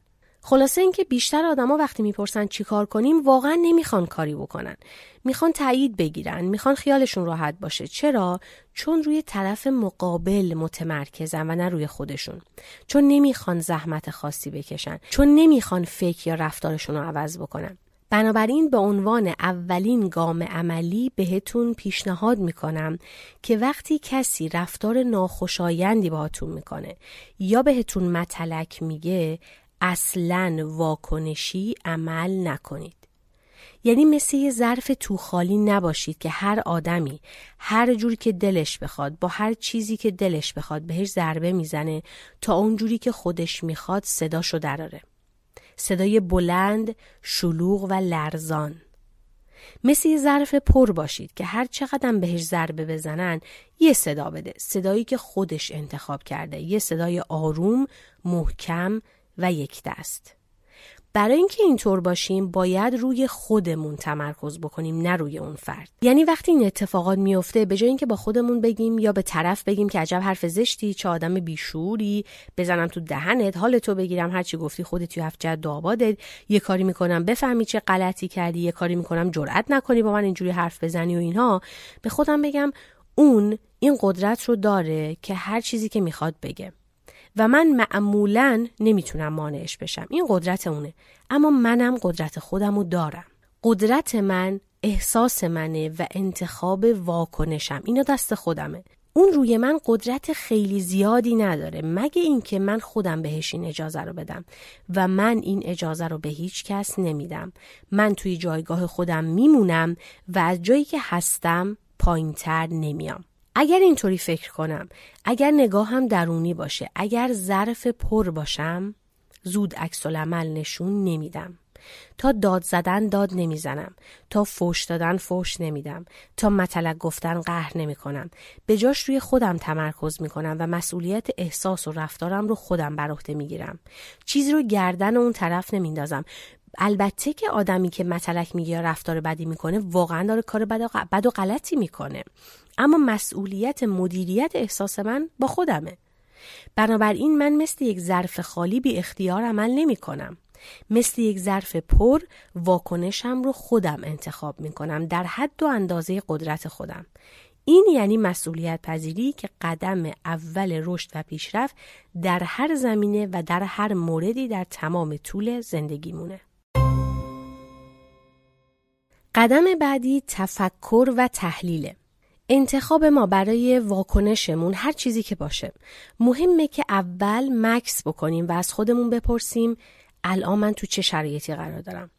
خلاصه اینکه بیشتر آدما وقتی می‌پرسن چیکار کنیم واقعا نمی‌خوان کاری بکنن. می‌خوان تایید بگیرن می‌خوان خیالشون راحت باشه. چرا؟ چون روی طرف مقابل متمرکزن و نه روی خودشون. چون نمی‌خوان زحمت خاصی بکشن. چون نمی‌خوان فکر یا رفتارشون رو عوض بکنن. بنابراین به عنوان اولین گام عملی بهتون پیشنهاد می‌کنم که وقتی کسی رفتار ناخوشایندی باهاتون می‌کنه یا بهتون متلک میگه اصلا واکنشی عمل نکنید. یعنی مثل یه ظرف تو خالی نباشید که هر آدمی هر جور که دلش بخواد با هر چیزی که دلش بخواد بهش ضربه می‌زنه تا اونجوری که خودش می‌خواد صداشو دراره. صدای بلند، شلوغ و لرزان. مثل یه ظرف پر باشید که هر چقدر بهش ضربه بزنن یه صدا بده صدایی که خودش انتخاب کرده یه صدای آروم محکم و یک دست. برای اینکه اینطور باشیم باید روی خودمون تمرکز بکنیم نه روی اون فرد. یعنی وقتی این اتفاقات میفته به جای اینکه با خودمون بگیم یا به طرف بگیم که عجب حرف زشتی چه آدم بیشوری بزنم تو دهنت حال تو بگیرم هرچی گفتی خودت تو هفت جد آبادت یه کاری می‌کنم بفهمی چه غلطی کردی یه کاری می‌کنم جرئت نکنی با من اینجوری حرف بزنی و اینها. به خودم بگم اون این قدرت رو داره که هر چیزی که می‌خواد بگه. و من معمولا نمی‌تونم مانعش بشم. این قدرت اونه. اما منم قدرت خودمو دارم. قدرت من احساس منه و انتخاب واکنشم. اینا دست خودمه. اون روی من قدرت خیلی زیادی نداره. مگه اینکه من خودم بهش این اجازه رو بدم و من این اجازه رو به هیچ کس نمیدم. من توی جایگاه خودم میمونم و از جایی که هستم پایینتر نمیام. اگر اینطوری فکر کنم اگر نگاهم درونی باشه اگر ظرف پر باشم زود عکس عمل نشون نمیدم. تا داد زدن داد نمی‌زنم. تا فوش دادن فوش نمیدم. تا مطلق گفتن قهر نمی کنم به جاش روی خودم تمرکز می کنم و مسئولیت احساس و رفتارم رو خودم بر عهده می گیرم چیزی رو گردن اون طرف نمیندازم. البته که آدمی که مطلق میگه یا رفتار بدی می‌کنه واقعا داره کار بد و غلطی می‌کنه اما مسئولیت مدیریت احساس من با خودمه بنابراین من مثل یک ظرف خالی بی اختیار عمل نمی کنم. مثل یک ظرف پر واکنشم رو خودم انتخاب می کنم در حد و اندازه قدرت خودم. این یعنی مسئولیت پذیری که قدم اول رشد و پیشرفت در هر زمینه و در هر موردی در تمام طول زندگیمونه. قدم بعدی تفکر و تحلیله. انتخاب ما برای واکنشمون هر چیزی که باشه. مهمه که اول مکس بکنیم و از خودمون بپرسیم الان من تو چه شرایطی قرار دارم؟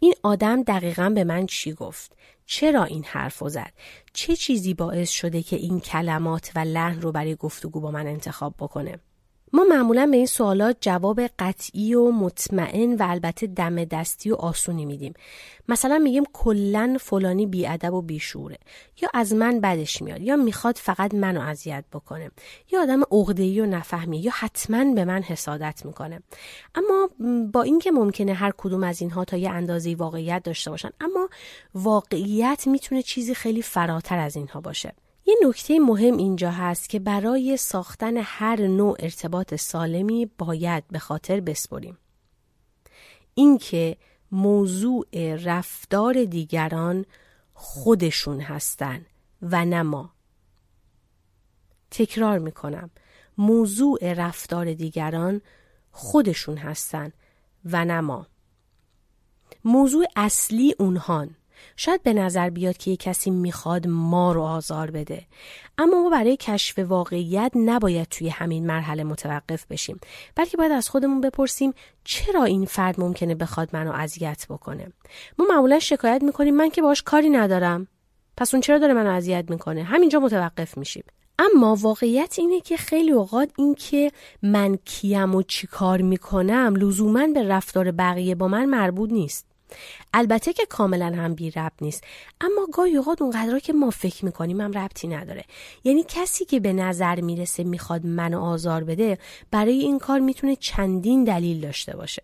این آدم دقیقا به من چی گفت؟ چرا این حرف زد؟ چه چیزی باعث شده که این کلمات و لحن رو برای گفتگو با من انتخاب بکنه؟ ما معمولا به این سوالات جواب قطعی و مطمئن و البته دم دستی و آسونی میدیم. مثلا میگیم کلا فلانی بیادب و بیشوره. یا از من بدش میاد. یا می‌خواد فقط منو اذیت بکنه. یا آدم عقده‌ای و نفهمی یا حتما به من حسادت می‌کنه. اما با اینکه ممکنه هر کدوم از اینها تا یه اندازه واقعیت داشته باشن اما واقعیت می‌تونه چیزی خیلی فراتر از اینها باشه. یه نکته مهم اینجا هست که برای ساختن هر نوع ارتباط سالمی باید به خاطر بسپریم. اینکه موضوع رفتار دیگران خودشون هستن و نه ما. تکرار می‌کنم. موضوع رفتار دیگران خودشون هستن و نه ما. موضوع اصلی اونهان شاید به نظر بیاد که یک کسی می‌خواد ما رو آزار بده. اما ما برای کشف واقعیت نباید توی همین مرحله متوقف بشیم. بلکه باید از خودمون بپرسیم چرا این فرد ممکنه بخواد منو اذیت بکنه. ما معمولا شکایت می‌کنیم من که باش کاری ندارم. پس اون چرا داره منو اذیت می‌کنه؟ همینجا متوقف میشیم. اما واقعیت اینه که خیلی اوقات این که من کیم و چی کار می‌کنم لزوما به رفتار بقیه با من مربوط نیست. البته که کاملا هم بی رب نیست. اما گاهی اوقات اونقدر که ما فکر می‌کنیم هم ربطی نداره. یعنی کسی که به نظر می‌رسه می‌خواد منو آزار بده برای این کار می‌تونه چندین دلیل داشته باشه.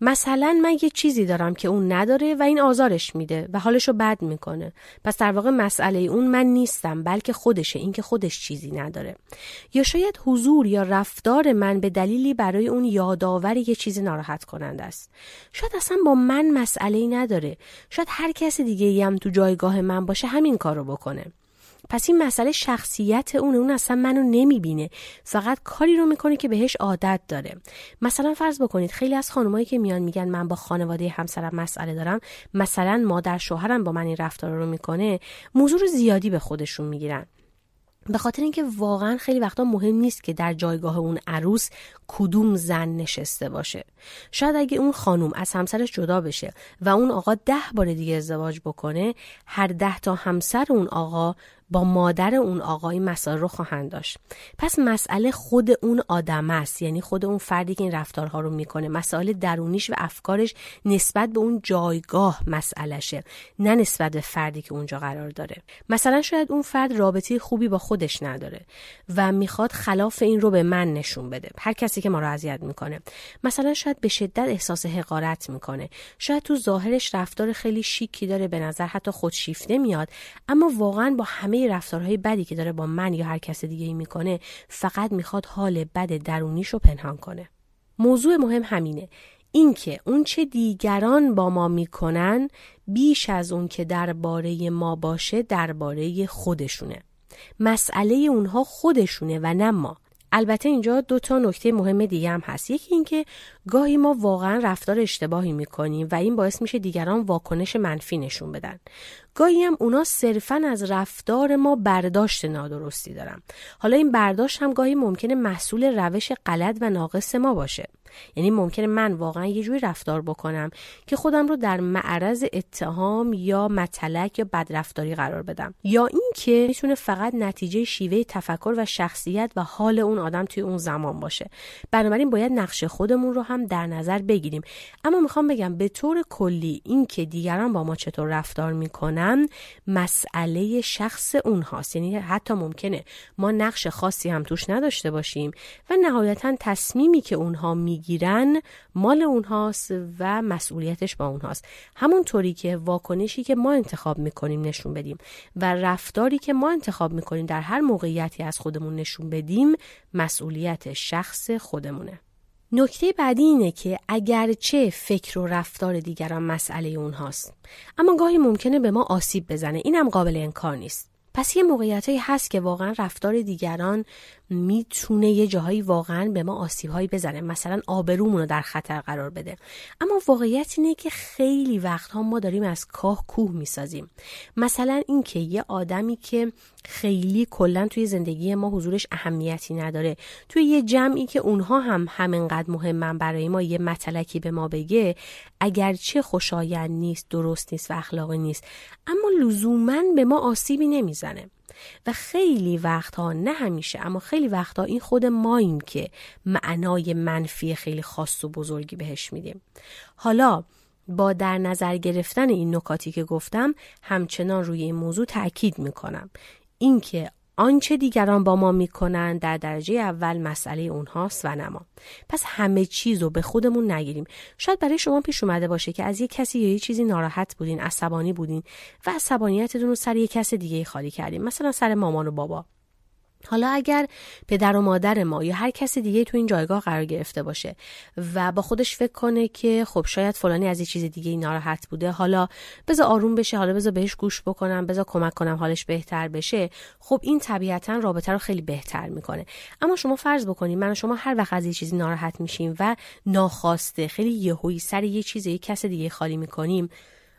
مثلا من یه چیزی دارم که اون نداره و این آزارش میده و حالشو بد می‌کنه. پس در واقع مسئله اون من نیستم بلکه خودشه اینکه خودش چیزی نداره. یا شاید حضور یا رفتار من به دلیلی برای اون یادآور یه چیزی ناراحت کننده است. شاید اصلا با من مسئله ای نداره. شاید هر کس دیگه هم تو جایگاه من باشه همین کارو بکنه. پس این مسئله شخصیت اون اون اصلا منو نمی‌بینه. فقط کاری رو می‌کنه که بهش عادت داره. مثلا فرض بکنید خیلی از خانمایی که میان میگن من با خانواده همسرم مسئله دارم مثلا مادر شوهرم با من این رفتار رو می‌کنه موضوع رو زیادی به خودشون می‌گیرن. به خاطر اینکه واقعا خیلی وقتا مهم نیست که در جایگاه اون عروس کدوم زن نشسته باشه. شاید اگه اون خانوم از همسرش جدا بشه و اون آقا ده بار دیگه ازدواج بکنه هر ده تا همسر اون آقا با مادر اون آقای مسائل رو خواهند داشت. پس مسئله خود اون آدم است. یعنی خود اون فردی که این رفتارها رو می‌کنه. مسائل درونیش و افکارش نسبت به اون جایگاه مسئلهشه نه نسبت به فردی که اونجا قرار داره. مثلا شاید اون فرد رابطه خوبی با خودش نداره و می‌خواد خلاف این رو به من نشون بده. هر کسی که ما رو اذیت می‌کنه. مثلا شاید به شدت احساس حقارت می‌کنه. شاید تو ظاهرش رفتار خیلی شیکی داره به نظر حتی خودشیفته میاد اما واقعا با همه رفتارهای بدی که داره با من یا هر کس دیگه ای می‌کنه فقط می‌خواد حال بد درونیش رو پنهان کنه. موضوع مهم همینه. اینکه اون چه دیگران با ما می‌کنن بیش از اون که درباره ما باشه درباره خودشونه. مسئله اونها خودشونه و نه ما. البته اینجا دو تا نکته مهم دیگه هم هست. یکی اینکه گاهی ما واقعا رفتار اشتباهی می‌کنیم و این باعث میشه دیگران واکنش منفی نشون بدن. گاهی هم اونا صرفا از رفتار ما برداشت نادرستی دارن. حالا این برداشت هم گاهی ممکنه محصول روش غلط و ناقص ما باشه. یعنی ممکنه من واقعا یه جوری رفتار بکنم که خودم رو در معرض اتهام یا متلک یا بدرفتاری قرار بدم. یا اینکه می‌تونه فقط نتیجه شیوه تفکر و شخصیت و حال اون آدم توی اون زمان باشه. بنابراین باید نقش خودمون رو هم در نظر بگیریم. اما می‌خوام بگم به طور کلی اینکه دیگران با ما چطور رفتار می‌کنن مسئله شخص اونهاست. یعنی حتی ممکنه ما نقش خاصی هم توش نداشته باشیم و نهایتا تصمیمی که اونها می می‌گیرن مال اونهاست و مسئولیتش با اونهاست. همونطوری که واکنشی که ما انتخاب می‌کنیم نشون بدیم و رفتاری که ما انتخاب می‌کنیم در هر موقعیتی از خودمون نشون بدیم مسئولیت شخص خودمونه. نکته بعدی اینه که اگرچه فکر و رفتار دیگران مسئله اونهاست اما گاهی ممکنه به ما آسیب بزنه. اینم قابل انکار نیست. پس یه موقعیتایی هست که واقعا رفتار دیگران می‌تونه یه جاهایی واقعا به ما آسیب هایی بزنه. مثلا آبرومون رو در خطر قرار بده. اما واقعیت اینه که خیلی وقتها ما داریم از کاه کوه می‌سازیم. مثلا اینکه یه آدمی که خیلی کلا توی زندگی ما حضورش اهمیتی نداره توی یه جمعی که اونها هم همینقدر مهمن برای ما یه مطلکی به ما بگه اگرچه خوشایند نیست درست نیست و اخلاقی نیست اما لزوما به ما آسیبی نمی‌زنه. و خیلی وقتها نه همیشه اما خیلی وقتها این خود ماییم که معنای منفی خیلی خاص و بزرگی بهش میدیم. حالا با در نظر گرفتن این نکاتی که گفتم همچنان روی این موضوع تاکید می‌کنم. اینکه آنچه دیگران با ما می‌کنن در درجه اول مسئله اونهاست و نما پس همه چیز رو به خودمون نگیریم. شاید برای شما پیش اومده باشه که از یک کسی یا یه چیزی ناراحت بودین عصبانی بودین و عصبانیتتون رو سر یک کس دیگه خالی کردیم مثلا سر مامان و بابا. حالا اگر پدر و مادر ما یا هر کس دیگه تو این جایگاه قرار گرفته باشه و با خودش فکر کنه که خب شاید فلانی از یه چیز دیگه ناراحت بوده حالا بذار آروم بشه حالا بذار بهش گوش بکنم بذار کمک کنم حالش بهتر بشه خب این طبیعتا رابطه رو خیلی بهتر می‌کنه. اما شما فرض بکنید من و شما هر وقت از یه چیزی ناراحت میشیم و ناخواسته خیلی یهویی سر یه چیز یه کس دیگه خالی می‌کنیم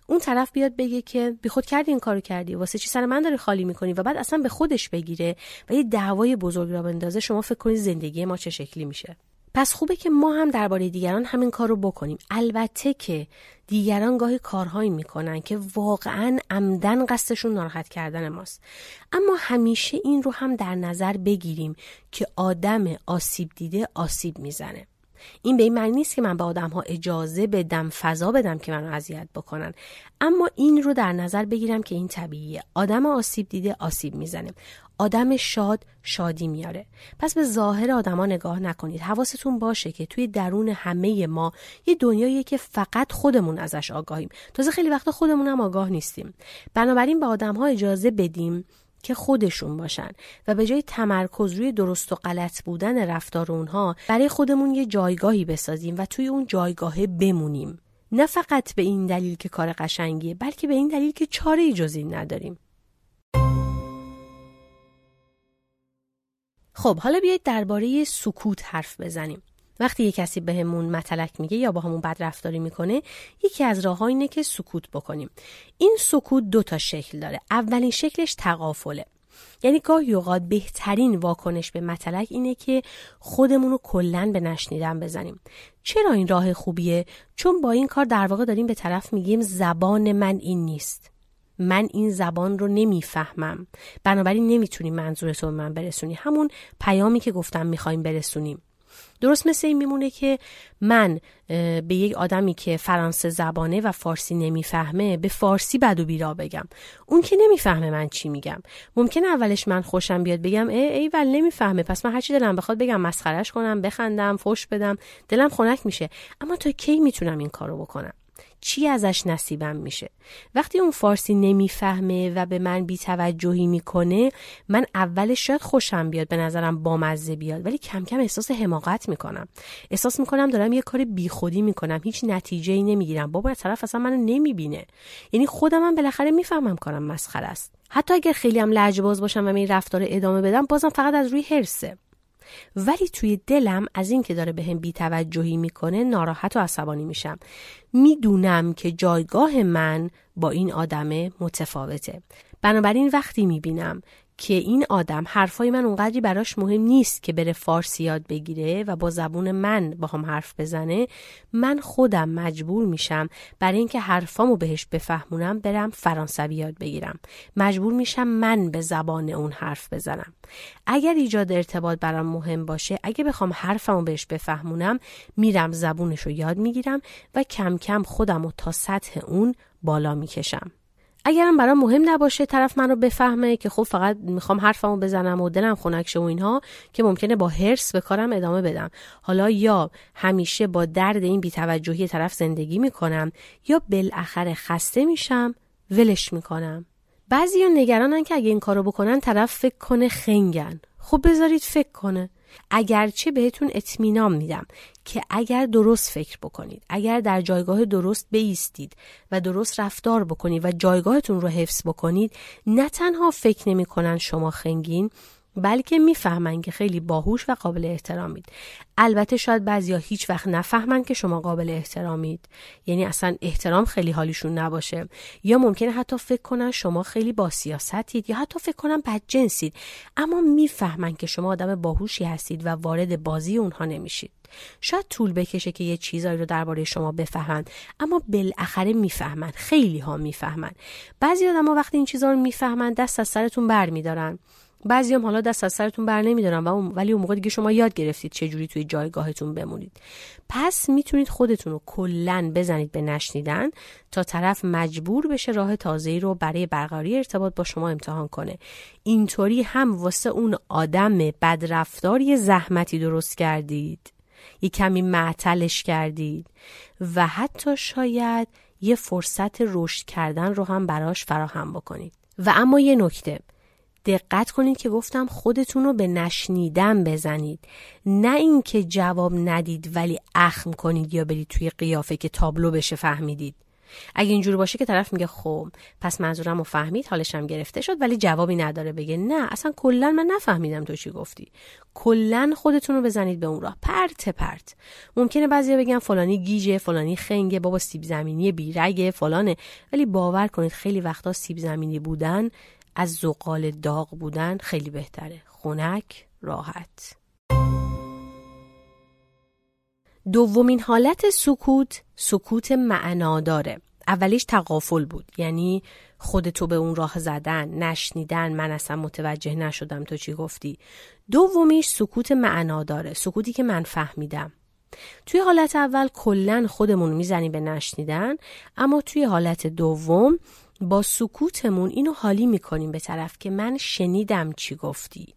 اون طرف بیاد بگه که بی خود کردی این کارو کردی. واسه چی سر من داری خالی می‌کنی؟ و بعد اصلا به خودش بگیره و یه دعوای بزرگ را بندازه. شما فکر کنید زندگی ما چه شکلی میشه. پس خوبه که ما هم درباره دیگران همین کار رو بکنیم. البته که دیگران گاهی کارهایی می‌کنن که واقعا عمدن قصدشون ناراحت کردن ماست. اما همیشه این رو هم در نظر بگیریم که آدم آسیب دیده آسیب می‌زنه. این به این معنی نیست که من به آدم ها اجازه بدم فضا بدم که منو اذیت بکنن. اما این رو در نظر بگیرم که این طبیعیه. آدم آسیب دیده آسیب می‌زنه. آدم شاد شادی میاره. پس به ظاهر آدما نگاه نکنید. حواستون باشه که توی درون همه ما یه دنیاییه که فقط خودمون ازش آگاهیم. تازه خیلی وقتا خودمون هم آگاه نیستیم. بنابراین به آدم ها اجازه بدیم که خودشون باشن و به جای تمرکز روی درست و غلط بودن رفتار اونها برای خودمون یه جایگاهی بسازیم و توی اون جایگاهه بمونیم. نه فقط به این دلیل که کار قشنگیه بلکه به این دلیل که چاره جز این نداریم. خب حالا بیایید درباره سکوت حرف بزنیم. وقتی یه کسی بهمون به مطلق میگه یا با همون بد رفتاری می‌کنه یکی از راه اینه که سکوت بکنیم. این سکوت دو تا شکل داره. اولین شکلش تقافله یعنی گاهی اوقات بهترین واکنش به مطلق اینه که خودمون رو کلا به نشنیدن بزنیم. چرا این راه خوبیه؟ چون با این کار در واقع داریم به طرف میگیم زبان من این نیست. من این زبان رو نمی‌فهمم. بنابراین نمی‌تونیم منظورت رو به من برسونی. همون پیامی که گفتم می‌خوایم برسونیم. درست مثل این میمونه که من به یک آدمی که فرانسه زبانه و فارسی نمی‌فهمه به فارسی بد و بیرا بگم. اون که نمی‌فهمه من چی میگم. ممکن اولش من خوشم بیاد بگم ای ای ول نمی‌فهمه. پس من هرچی دلم بخواد بگم مسخرش کنم بخندم فش بدم. دلم خنک میشه. اما تا کی می‌تونم این کارو بکنم؟ چی ازش نصیبم میشه. وقتی اون فارسی نمی‌فهمه و به من بیتوجهی می‌کنه من اولش شاید خوشم بیاد به نظرم بامزه بیاد ولی کم کم احساس حماقت می‌کنم. احساس می‌کنم دارم یه کار بیخودی می‌کنم هیچ نتیجه ای نمی‌گیرم. بابا طرف اصلا منو نمی‌بینه. یعنی خودم هم بالاخره می‌فهمم کارم مسخره است. حتی اگر خیلی هم لجباز باشم و این رفتار ادامه بدم بازم فقط از روی هرسه ولی توی دلم از این که داره به هم بیتوجهی می‌کنه ناراحت و عصبانی میشم. می‌دونم که جایگاه من با این آدم متفاوته. بنابراین وقتی می‌بینم که این آدم حرفای من اونقدری براش مهم نیست که بره فارسی یاد بگیره و با زبون من با هم حرف بزنه من خودم مجبور میشم برای اینکه حرفامو بهش بفهمونم برم فرانسوی یاد بگیرم. مجبور میشم من به زبان اون حرف بزنم. اگر ایجاد ارتباط برام مهم باشه اگه بخوام حرفمو بهش بفهمونم میرم زبونش رو یاد می‌گیرم و کم کم خودم و تا سطح اون بالا می‌کشم. اگرم برام مهم نباشه طرف من رو بفهمه که خب فقط می‌خوام حرفمو بزنم و دلم خنک و اینها که ممکنه با هرس به کارم ادامه بدم. حالا یا همیشه با درد این بیتوجهی طرف زندگی می‌کنم یا بالاخره خسته میشم ولش می‌کنم. بعضی نگرانن که اگه این کارو بکنن طرف فکر کنه خنگن. خب بذارید فکر کنه. اگرچه بهتون اطمینان میدم. که اگر درست فکر بکنید اگر در جایگاه درست بیستید و درست رفتار بکنید و جایگاهتون رو حفظ بکنید نه تنها فکر نمی‌کنن شما خنگین بلکه می‌فهمن که خیلی باهوش و قابل احترامید البته شاید بعضیا هیچ وقت نفهمن که شما قابل احترامید یعنی اصلا احترام خیلی حالیشون نباشه. یا ممکنه حتی فکر کنن شما خیلی با سیاستید یا حتی فکر کنن بدجنسید اما می‌فهمن که شما آدم باهوشی هستید و وارد بازی اونها نمیشید. شاید طول بکشه که یه چیزایی رو درباره شما بفهمن اما بالاخره می‌فهمن خیلی ها می‌فهمن. بعضی آدم ها وقتی این چیزها رو می‌فهمن دست از سرتون برمیدارن بعضی هم حالا دست از سرتون بر نمیدارن و ولی اون موقع دیگه شما یاد گرفتید چه جوری توی جایگاهتون بمونید. پس می‌تونید خودتون رو کلا بزنید به نشنیدن تا طرف مجبور بشه راه تازه‌ای رو برای برقراری ارتباط با شما امتحان کنه. اینطوری هم واسه اون آدم بدرفتاری زحمتی درست کردید. یه کمی معطلش کردید. و حتی شاید یه فرصت رشد کردن رو هم براش فراهم بکنید. و اما یه نکته. دقت کنید که گفتم خودتون رو به نشنیدن بزنید. نه اینکه جواب ندید ولی اخم کنید یا برید توی قیافه که تابلو بشه فهمیدید. اگه اینجور باشه که طرف میگه خب پس منظورم رو فهمید حالش هم گرفته شد ولی جوابی نداره بگه نه اصلا کلا من نفهمیدم تو چی گفتی. کلا خودتون رو بزنید به اون راه پرت پرت. ممکنه بعضیا بگن فلانی گیجه فلانی خنگه بابا سیب زمینی بیرگه فلانه. ولی باور کنید خیلی وقتا سیب زمینی بودن از زغال داغ بودن خیلی بهتره. خونک راحت. دومین حالت سکوت سکوت معناداره اولیش تقافل بود. یعنی خودتو به اون راه زدن نشنیدن من اصلا متوجه نشدم تو چی گفتی. دومیش سکوت معناداره سکوتی که من فهمیدم. توی حالت اول کلا خودمون می‌زنیم به نشنیدن اما توی حالت دوم با سکوتمون اینو حالی می‌کنیم به طرف که من شنیدم چی گفتی.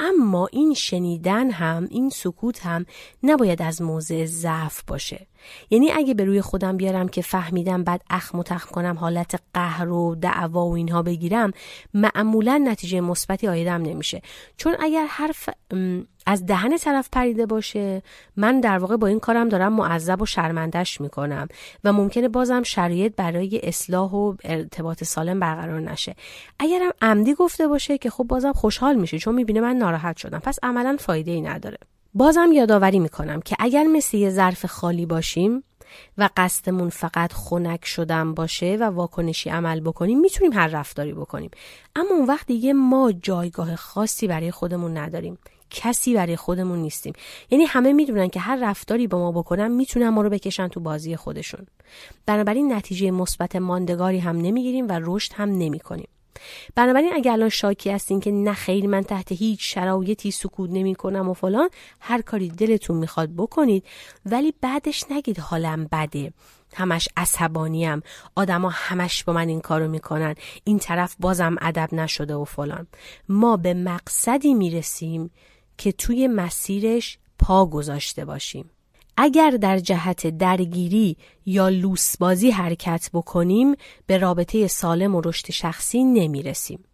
اما این شنیدن هم این سکوت هم نباید از موضع ضعف باشه. یعنی اگه به روی خودم بیارم که فهمیدم بعد اخم و تخم کنم حالت قهر و دعوا و اینها بگیرم معمولا نتیجه مثبتی آیدم نمیشه. چون اگر حرف از دهن طرف پریده باشه من در واقع با این کارم دارم معذب و شرمندش می‌کنم و ممکنه بازم شرایط برای اصلاح و ارتباط سالم برقرار نشه. اگرم عمدی گفته باشه که خب بازم خوشحال میشه چون می‌بینه من ناراحت شدم. پس عملا فایده ای نداره. بازم یادآوری می‌کنم که اگر مثل یه ظرف خالی باشیم و قصدمون فقط خنک شدن باشه و واکنشی عمل بکنیم می‌تونیم هر رفتاری بکنیم. اما اون وقت دیگه ما جایگاه خاصی برای خودمون نداریم. کسی برای خودمون نیستیم. یعنی همه می‌دونن که هر رفتاری با ما بکنن می‌تونن ما رو بکشن تو بازی خودشون. بنابراین نتیجه مثبت ماندگاری هم نمی‌گیریم و رشد هم نمی‌کنیم. بنابراین اگر الان شاکی هستین که نه خیر من تحت هیچ شرایطی سکوت نمی کنم و فلان هر کاری دلتون می‌خواد بکنید. ولی بعدش نگید حالم بده. همش عصبانیم. آدما همش با من این کارو می‌کنن. این طرف بازم ادب نشده و فلان. ما به مقصدی می‌رسیم که توی مسیرش پا گذاشته باشیم. اگر در جهت درگیری یا لوسبازی حرکت بکنیم به رابطه سالم و رشد شخصی نمی‌رسیم.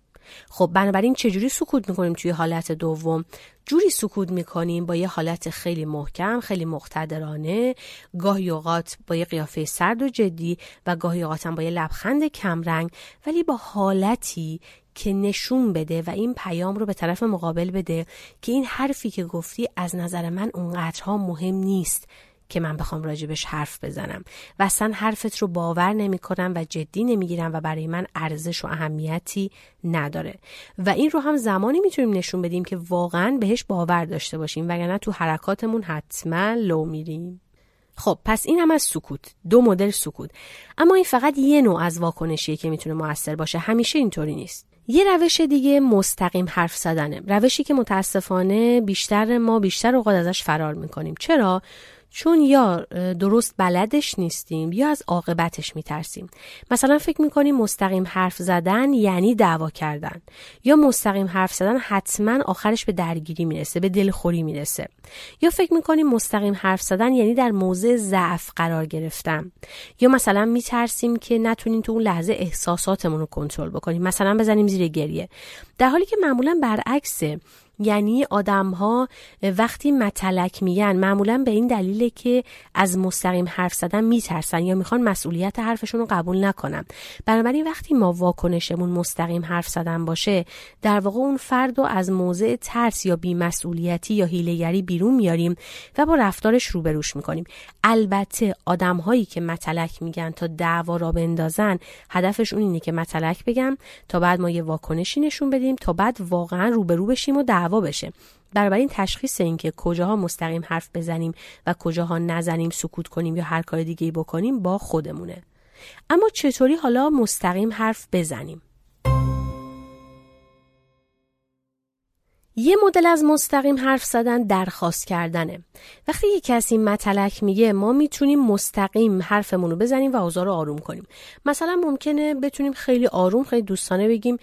خب بنابراین چجوری سکوت می‌کنیم توی حالت دوم جوری سکوت می‌کنیم با یه حالت خیلی محکم خیلی مقتدرانه گاهی اوقات با یه قیافه سرد و جدی و گاهی اوقات هم با یه لبخند کمرنگ ولی با حالتی که نشون بده و این پیام رو به طرف مقابل بده که این حرفی که گفتی از نظر من اونقدرها مهم نیست که من بخوام راجبش حرف بزنم. و اصلا حرفت رو باور نمی کنم و جدی نمی‌گیرم و برای من ارزش و اهمیتی نداره. و این رو هم زمانی می‌تونیم نشون بدیم که واقعا بهش باور داشته باشیم وگرنه تو حرکاتمون حتما لو میریم. خب پس این هم از سکوت دو مدل سکوت. اما این فقط یه نوع از واکنشیه که می‌تونه موثر باشه. همیشه اینطوری نیست. یه روش دیگه مستقیم حرف زدنه. روشی که متاسفانه بیشتر ما بیشتر اوقات ازش فرار می‌کنیم. چرا؟ چون یا درست بلدش نیستیم یا از عاقبتش میترسیم. مثلا فکر می‌کنیم مستقیم حرف زدن یعنی دعوا کردن. یا مستقیم حرف زدن حتما آخرش به درگیری می‌رسه به دلخوری می‌رسه. یا فکر می‌کنیم مستقیم حرف زدن یعنی در موضع ضعف قرار گرفتن. یا مثلا میترسیم که نتونیم تو اون لحظه احساساتمون رو کنترل بکنیم. مثلا بزنیم زیر گریه. در حالی که معمولا برعکسه یعنی آدم ها وقتی متلک میگن معمولا به این دلیله که از مستقیم حرف زدن میترسن یا می‌خوان مسئولیت حرفشون رو قبول نکنن. بنابراین وقتی ما واکنشمون مستقیم حرف زدن باشه در واقع اون فرد رو از موضع ترس یا بیمسئولیتی یا هیلگری بیرون میاریم و با رفتارش روبروش می‌کنیم. البته آدم هایی که متلک میگن تا دعوا را بندازن هدفشون اینه که متلک بگم تا بعد ما یه واکنشی نشون بدیم تا بعد واقعا روبرو بشیم و دعوا بشه. این تشخیص این که کجاها مستقیم حرف بزنیم و کجاها نزنیم سکوت کنیم یا هر کار دیگه بکنیم با خودمونه. اما چطوری حالا مستقیم حرف بزنیم؟ یه مدل از مستقیم حرف زدن درخواست کردنه. وقتی یه کسی متلک میگه ما می‌تونیم مستقیم حرفمون رو بزنیم و اوضاع رو آروم کنیم. مثلا ممکنه بتونیم خیلی آروم خیلی دوستانه بگیم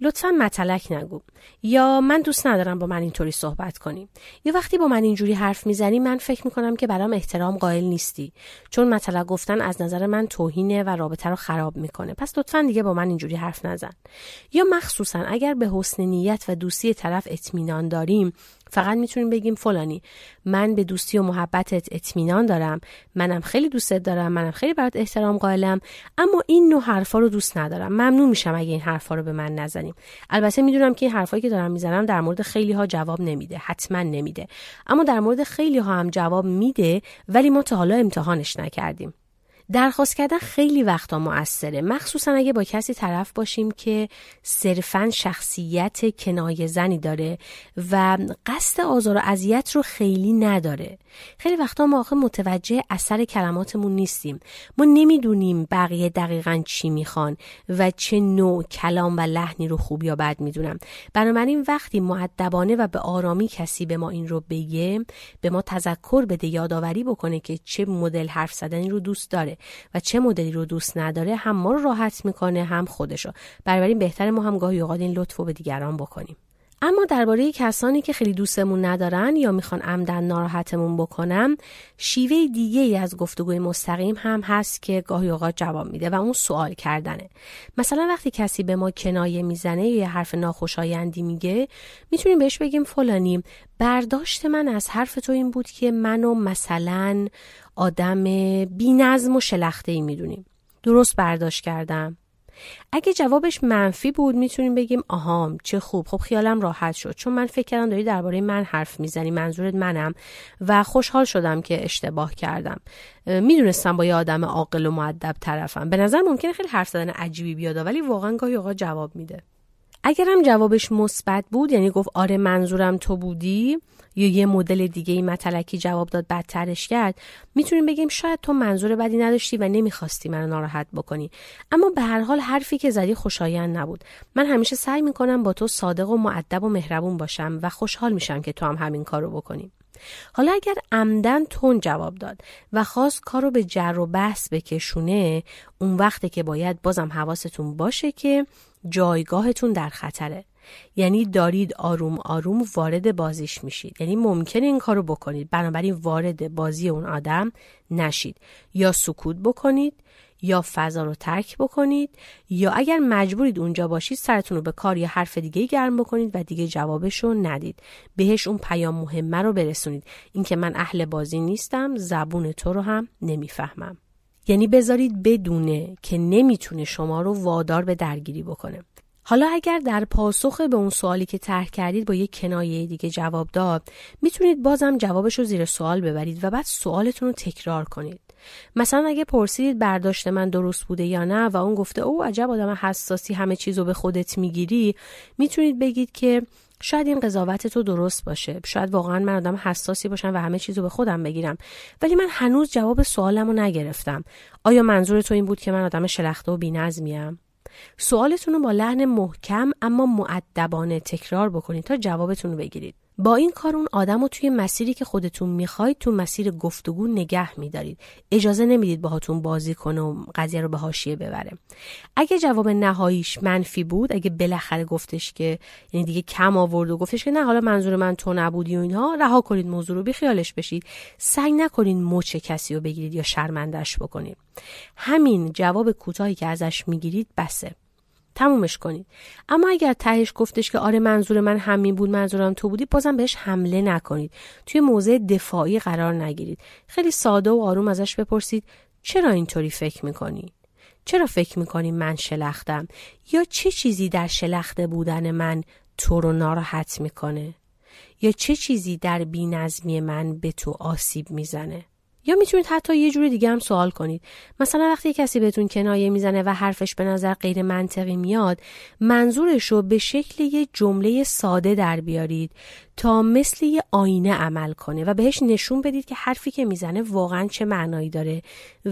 لطفا متلک نگو. یا من دوست ندارم با من اینطوری صحبت کنیم یا وقتی با من اینجوری حرف می‌زنی من فکر می‌کنم که برام احترام قائل نیستی. چون متلک گفتن از نظر من توهینه و رابطه رو خراب می‌کنه. پس لطفا دیگه با من اینجوری حرف نزن. یا مخصوصا اگر به حسن نیت و دوستی طرف اطمینان داریم فقط می‌تونیم بگیم فلانی. من به دوستی و محبتت اطمینان دارم. منم خیلی دوستت دارم. منم خیلی برات احترام قائلم. اما این نوع حرفا رو دوست ندارم. ممنون میشم اگه این حرفا رو به من نزنیم. البته می‌دونم که این حرفایی که دارم می‌زنم در مورد خیلی ها جواب نمیده حتما نمیده. اما در مورد خیلی ها هم جواب میده ولی ما تا حالا امتحانش نکردیم. درخواست کردن خیلی وقتا موثره. مخصوصا اگه با کسی طرف باشیم که صرفا شخصیت کنایه زنی داره و قصد آزار و اذیت رو خیلی نداره. خیلی وقتا ما آخه متوجه اثر کلماتمون نیستیم. ما نمی‌دونیم بقیه دقیقا چی می‌خوان و چه نوع کلام و لحنی رو خوب یا بد می‌دونم بنابراین وقتی معدبانه و به آرامی کسی به ما این رو بگه به ما تذکر بده یادآوری بکنه که چه مدل حرف زدنی رو دوست داره. و چه مدلی رو دوست نداره هم ما رو راحت می‌کنه هم خودشو. بنابراین بهتر ما هم گاهی اوقات این لطف به دیگران بکنیم. اما درباره کسانی که خیلی دوستمون ندارن یا می‌خوان عمدن ناراحتمون بکنن شیوه دیگه ای از گفتگوی مستقیم هم هست که گاهی اوقات جواب میده و اون سوال کردنه. مثلا وقتی کسی به ما کنایه می‌زنه یا حرف ناخوشایندی میگه می‌تونیم بهش بگیم فلانی. برداشت من از حرف تو این بود که منو مثلا آدم بی نظم و شلخته ای می‌دونیم درست برداشت کردم. اگه جوابش منفی بود می‌تونیم بگیم آهام چه خوب. خب خیالم راحت شد. چون من فکر کردم داری درباره من حرف می‌زنی منظورت منم و خوشحال شدم که اشتباه کردم. می‌دونستم با یه آدم عاقل و معدب طرفم. به نظر ممکنه خیلی حرف زدن عجیبی بیاد ولی واقعا گاهی اوقات جواب میده. اگرم جوابش مثبت بود یعنی گفت آره منظورم تو بودی یا یه مدل دیگه ای متلکی جواب داد بدترش کرد می‌تونیم بگیم شاید تو منظور بدی نداشتی و نمی‌خواستی منو ناراحت بکنی. اما به هر حال حرفی که زدی خوشایند نبود. من همیشه سعی می‌کنم با تو صادق و معدب و مهربون باشم و خوشحال میشم که تو هم همین کارو بکنی. حالا اگر عمدن تون جواب داد و خواست کارو به جر و بحث بکشونه اون وقته که باید بازم حواستون باشه که جایگاهتون در خطره. یعنی دارید آروم آروم وارد بازیش میشید. یعنی ممکن این کارو بکنید. بنابراین وارد بازی اون آدم نشید. یا سکوت بکنید یا فضا رو ترک بکنید یا اگر مجبورید اونجا باشید سرتون رو به کار یا حرف دیگه گرم بکنید و دیگه جوابش رو ندید. بهش اون پیام مهمه رو برسونید. اینکه من اهل بازی نیستم زبون تو رو هم نمی‌فهمم. یعنی بذارید بدونه که نمی‌تونه شما رو وادار به درگیری بکنه. حالا اگر در پاسخ به اون سوالی که طرح کردید با یک کنایه دیگه جواب داد می‌تونید بازم جوابش رو زیر سوال ببرید و بعد سوالتون رو تکرار کنید. مثلا اگه پرسیدید برداشت من درست بوده یا نه و اون گفته او عجب آدم حساسی همه چیز رو به خودت می‌گیری. می‌تونید بگید که شاید این قضاوت تو درست باشه. شاید واقعا من آدم حساسی باشم و همه چیز رو به خودم بگیرم. ولی من هنوز جواب سوالم رو نگرفتم. آیا منظور تو این بود که من آدم شلخته و بینظمیم؟ سوالتون رو با لحن محکم اما معدبانه تکرار بکنید تا جوابتون رو بگیرید. با این کار اون آدم رو توی مسیری که خودتون می‌خواید تو مسیر گفتگو نگه میدارید. اجازه نمی‌دید باهاتون بازی کنه و قضیه رو به حاشیه ببره. اگه جواب نهاییش منفی بود اگه بالاخره گفتش که یعنی دیگه کم آورد و گفتش که نه حالا منظور من تو نبودی و اینها رها کنید موضوع رو بیخیالش بشید. سعی نکنید مچ کسی رو بگیرید یا شرمندش بکنید. همین جواب کوتاهی که ازش می‌گیرید بسه. تمومش کنید. اما اگر تهش گفتش که آره منظور من همین بود منظورم تو بودی بازم بهش حمله نکنید. توی موضع دفاعی قرار نگیرید. خیلی ساده و آروم ازش بپرسید چرا اینطوری فکر می‌کنی؟ چرا فکر می‌کنی من شلختم؟ یا چه چیزی در شلخته بودن من تو رو ناراحت می‌کنه؟ یا چه چیزی در بینظمی من به تو آسیب می‌زنه؟ یا می‌تونید حتی یه جور دیگه هم سوال کنید. مثلا وقتی کسی بهتون کنایه می‌زنه و حرفش به نظر غیر منطقی میاد منظورش رو به شکل یه جمله ساده در بیارید تا مثل یه آینه عمل کنه و بهش نشون بدید که حرفی که می‌زنه واقعا چه معنایی داره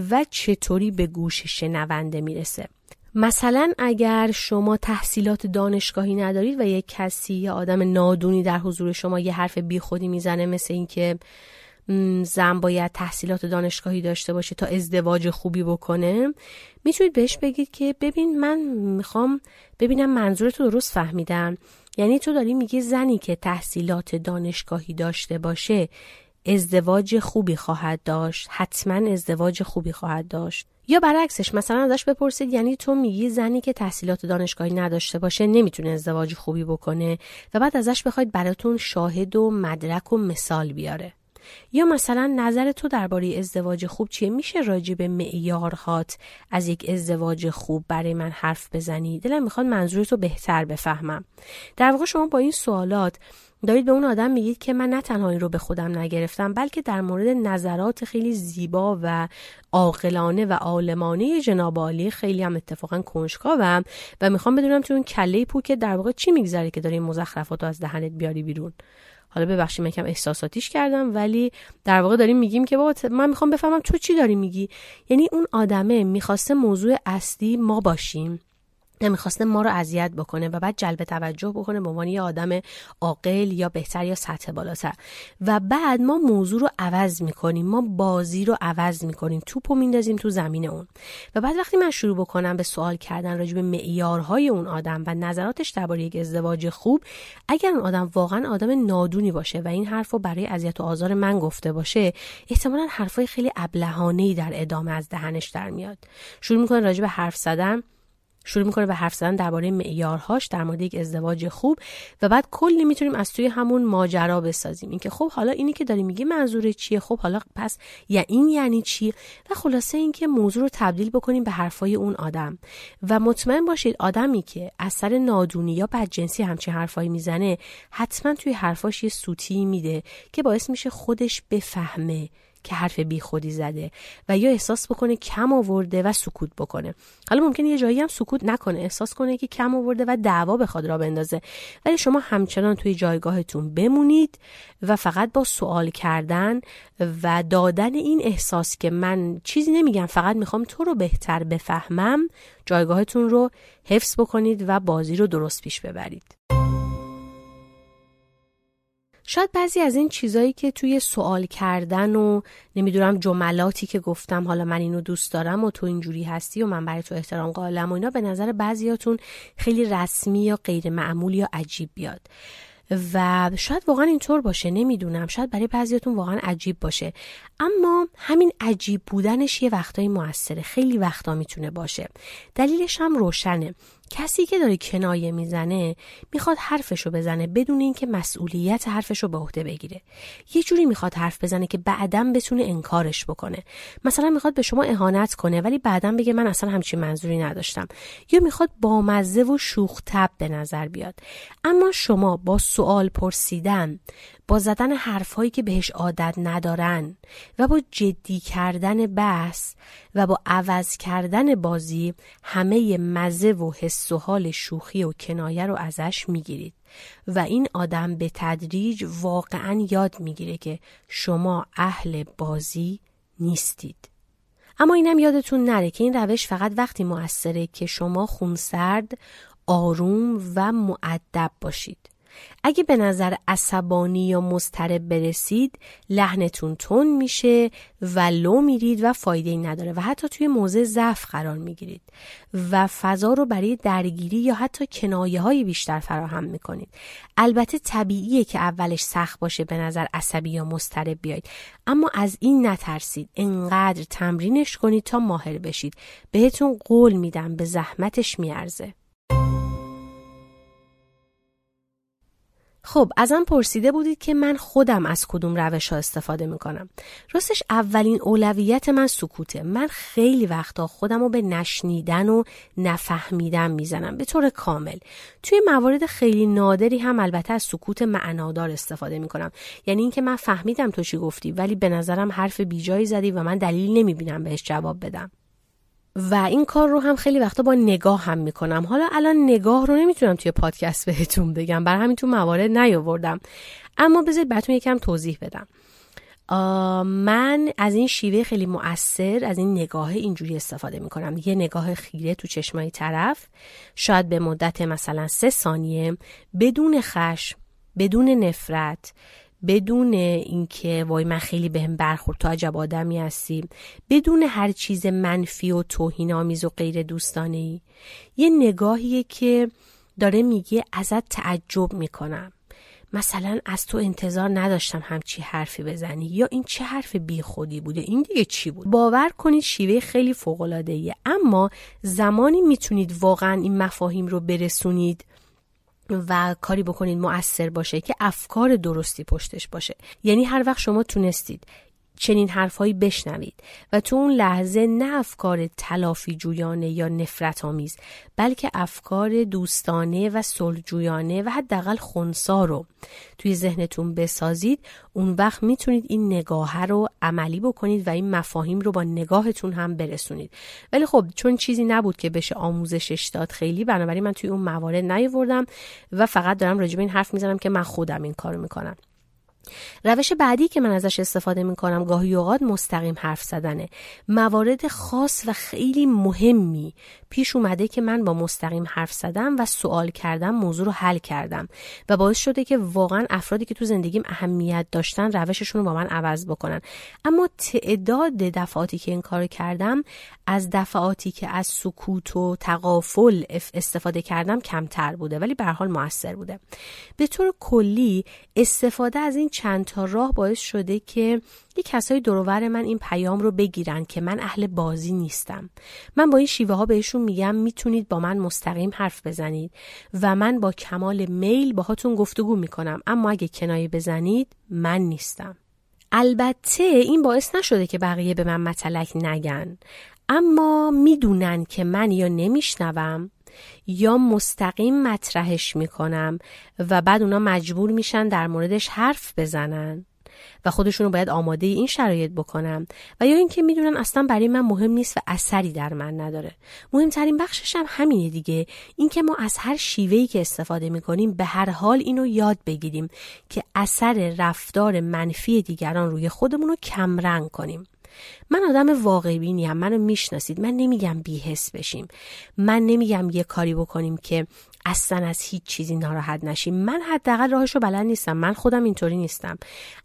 و چطوری به گوش شنونده می‌رسه. مثلا اگر شما تحصیلات دانشگاهی ندارید و یک کسی یا آدم نادونی در حضور شما یه حرف بیخودی می‌زنه مثل اینکه زن باید تحصیلات دانشگاهی داشته باشه تا ازدواج خوبی بکنه. می‌تونید بهش بگید که ببین من می‌خوام ببینم منظورتو درست فهمیدم. یعنی تو داری میگی زنی که تحصیلات دانشگاهی داشته باشه ازدواج خوبی خواهد داشت حتما ازدواج خوبی خواهد داشت. یا برعکسش مثلا ازش بپرسید یعنی تو میگی زنی که تحصیلات دانشگاهی نداشته باشه نمی‌تونه ازدواج خوبی بکنه و بعد ازش بخواید براتون شاهد و مدرک و مثال بیاره. یا مثلا نظر تو درباره ازدواج خوب چیه؟ میشه راجع به معیارهات از یک ازدواج خوب برای من حرف بزنی؟ دلم می‌خواد منظورتو بهتر بفهمم. در واقع شما با این سوالات دارید به اون آدم میگید که من نه تنها این رو به خودم نگرفتم بلکه در مورد نظرات خیلی زیبا و عاقلانه و عالمانه جناب عالی خیلی هم اتفاقا کنجکاوم و می‌خوام بدونم تو اون کله پو که در واقع چی میگذره که داری مزخرفات از دهنت بیاری بیرون. حالا ببخشید من کم احساساتیش کردم ولی در واقع داریم میگیم که بابا من می‌خوام بفهمم تو چی داری میگی؟ یعنی اون آدمه می‌خواسته موضوع اصلی ما باشیم. نمی‌خواسته ما رو اذیت بکنه و بعد جلب توجه بکنه به عنوان یه آدم عاقل یا بهتر یا سطح بالاتر. و بعد ما موضوع رو عوض می‌کنیم. ما بازی رو عوض می‌کنیم. توپو میندازیم تو زمین اون. و بعد وقتی من شروع بکنم به سوال کردن راجع به معیارهای اون آدم و نظراتش درباره یک ازدواج خوب اگر اون آدم واقعا آدم نادونی باشه و این حرف رو برای اذیت و آزار من گفته باشه احتمالا حرفای خیلی ابلهانه در ادامه از دهنش در میاد. شروع می‌کنه راجع به حرف زدن. شروع می‌کنه به حرف زدن درباره معیارهاش در مورد یک ازدواج خوب و بعد کلی می‌تونیم از توی همون ماجرا بسازیم. اینکه خب حالا اینی که داری میگی منظور چیه؟ خب حالا پس یا این یعنی چی؟ و خلاصه اینکه موضوع رو تبدیل بکنیم به حرفای اون آدم. و مطمئن باشید آدمی که اثر نادونی یا بدجنسی همچین حرفایی می‌زنه حتما توی حرفاش یه سوتی میده که باعث میشه خودش بفهمه که حرف بی خودی زده و یا احساس بکنه کم آورده و سکوت بکنه. حالا ممکنه یه جایی هم سکوت نکنه احساس کنه که کم آورده و دعوا بخواد را بندازه. ولی شما همچنان توی جایگاهتون بمونید و فقط با سوال کردن و دادن این احساس که من چیزی نمیگم فقط می‌خوام تو رو بهتر بفهمم جایگاهتون رو حفظ بکنید و بازی رو درست پیش ببرید. شاید بعضی از این چیزایی که توی سوال کردن و نمی‌دونم جملاتی که گفتم حالا من اینو دوست دارم و تو اینجوری هستی و من برای تو احترام قائلم و اینا به نظر بعضیاتون خیلی رسمی یا غیر معمول یا عجیب بیاد. و شاید واقعا اینطور باشه نمی‌دونم. شاید برای بعضیاتون واقعا عجیب باشه. اما همین عجیب بودنش یه وقتایی موثره. خیلی وقتا می‌تونه باشه. دلیلش هم روشنه. کسی که داره کنایه می‌زنه می‌خواد حرفشو بزنه بدون اینکه مسئولیت حرفشو به عهده بگیره. یه جوری می‌خواد حرف بزنه که بعدا بتونه انکارش بکنه. مثلا می‌خواد به شما اهانت کنه ولی بعدا بگه من اصلا همچین منظوری نداشتم. یا می‌خواد بامزه و شوخ تب به نظر بیاد. اما شما با سوال پرسیدن با زدن حرفهایی که بهش عادت ندارن و با جدی کردن بحث و با عوض کردن بازی همه مزه و حس و حال شوخی و کنایه رو ازش می‌گیرید. و این آدم به تدریج واقعا یاد می‌گیره که شما اهل بازی نیستید. اما اینم یادتون نره که این روش فقط وقتی موثره که شما خونسرد آروم و معدب باشید. اگه به نظر عصبانی یا مضطرب برسید لحنتون تون میشه و لو میرید و فایده ای نداره و حتی توی موضع ضعف قرار می‌گیرید و فضا رو برای درگیری یا حتی کنایه های بیشتر فراهم می‌کنید. البته طبیعیه که اولش سخت باشه به نظر عصبی یا مضطرب بیاید. اما از این نترسید. انقدر تمرینش کنید تا ماهر بشید. بهتون قول میدم به زحمتش میارزه. خب ازم پرسیده بودید که من خودم از کدوم روش ها استفاده می‌کنم. راستش اولین اولویت من سکوته. من خیلی وقتا خودم رو به نشنیدن و نفهمیدن می‌زنم به طور کامل. توی موارد خیلی نادری هم البته از سکوت معنادار استفاده می‌کنم. یعنی اینکه من فهمیدم تو چی گفتی ولی به نظرم حرف بیجایی زدی و من دلیل نمی‌بینم بهش جواب بدم. و این کار رو هم خیلی وقتا با نگاه هم می‌کنم. حالا الان نگاه رو نمی‌تونم توی پادکست بهتون بگم. بر همین تو موارد نیاوردم. اما بذارید براتون یکم توضیح بدم. من از این شیوه خیلی مؤثر از این نگاه اینجوری استفاده می‌کنم. یه نگاه خیره تو چشمای طرف. شاید به مدت مثلا سه ثانیه بدون خشم بدون نفرت بدون اینکه وای من خیلی بهم برخورد تو عجب آدمی هستی. بدون هر چیز منفی و توهین آمیز و غیر دوستانه ای یه نگاهیه که داره میگه ازت تعجب می‌کنم. مثلا از تو انتظار نداشتم همچی حرفی بزنی. یا این چه حرف بی خودی بوده؟ این دیگه چی بود؟ باور کنید شیوه خیلی فوق العاده اما زمانی می‌تونید واقعا این مفاهیم رو برسونید. و کاری بکنید مؤثر باشه که افکار درستی پشتش باشه. یعنی هر وقت شما تونستید چنین حرفهایی بشنوید و تو اون لحظه نه افکار تلافی جویانه یا نفرت آمیز بلکه افکار دوستانه و صلحجویانه و حداقل خونسا رو توی ذهنتون بسازید. اون وقت می‌تونید این نگاه رو عملی بکنید و این مفاهیم رو با نگاهتون هم برسونید. ولی خب چون چیزی نبود که بشه آموزشش داد خیلی بنابراین من توی اون موارد نیاوردم و فقط دارم راجع به این حرف می‌زنم که من خودم این کارو می‌کنم. روش بعدی که من ازش استفاده می کنم گاهی اوقات مستقیم حرف زدنه. موارد خاص و خیلی مهمی پیش اومده که من با مستقیم حرف زدم و سوال کردم موضوع رو حل کردم و باعث شده که واقعا افرادی که تو زندگیم اهمیت داشتن روششون رو با من عوض بکنن. اما تعداد دفعاتی که این کار کردم از دفعاتی که از سکوت و تقافل استفاده کردم کمتر بوده ولی به حال موثر بوده. به طور کلی استفاده از این چند تا راه باعث شده که یه کسای دروور من این پیام رو بگیرن که من اهل بازی نیستم. من با این شیوه ها بهشون میگم می‌تونید با من مستقیم حرف بزنید و من با کمال میل باهاتون گفتگو می‌کنم. اما اگه کنایه بزنید من نیستم. البته این باعث نشده که بقیه به من متلک نگن. اما می‌دونن که من یا نمیشنوم یا مستقیم مطرحش می‌کنم و بعد اونا مجبور میشن در موردش حرف بزنن و خودشون رو باید آماده این شرایط بکنم و یا اینکه می‌دونن اصلا برای من مهم نیست و اثری در من نداره. مهمترین بخشش هم همینه دیگه. اینکه ما از هر شیوهی که استفاده می‌کنیم به هر حال اینو یاد بگیریم که اثر رفتار منفی دیگران روی خودمون رو کمرنگ کنیم. من آدم واقعی بینیم منو می‌شناسید. من نمیگم بیهس بشیم. من نمیگم یه کاری بکنیم که اصلا از هیچ چیزی ناراحت نشیم. من حداقل راهشو بلد نیستم. من خودم اینطوری نیستم.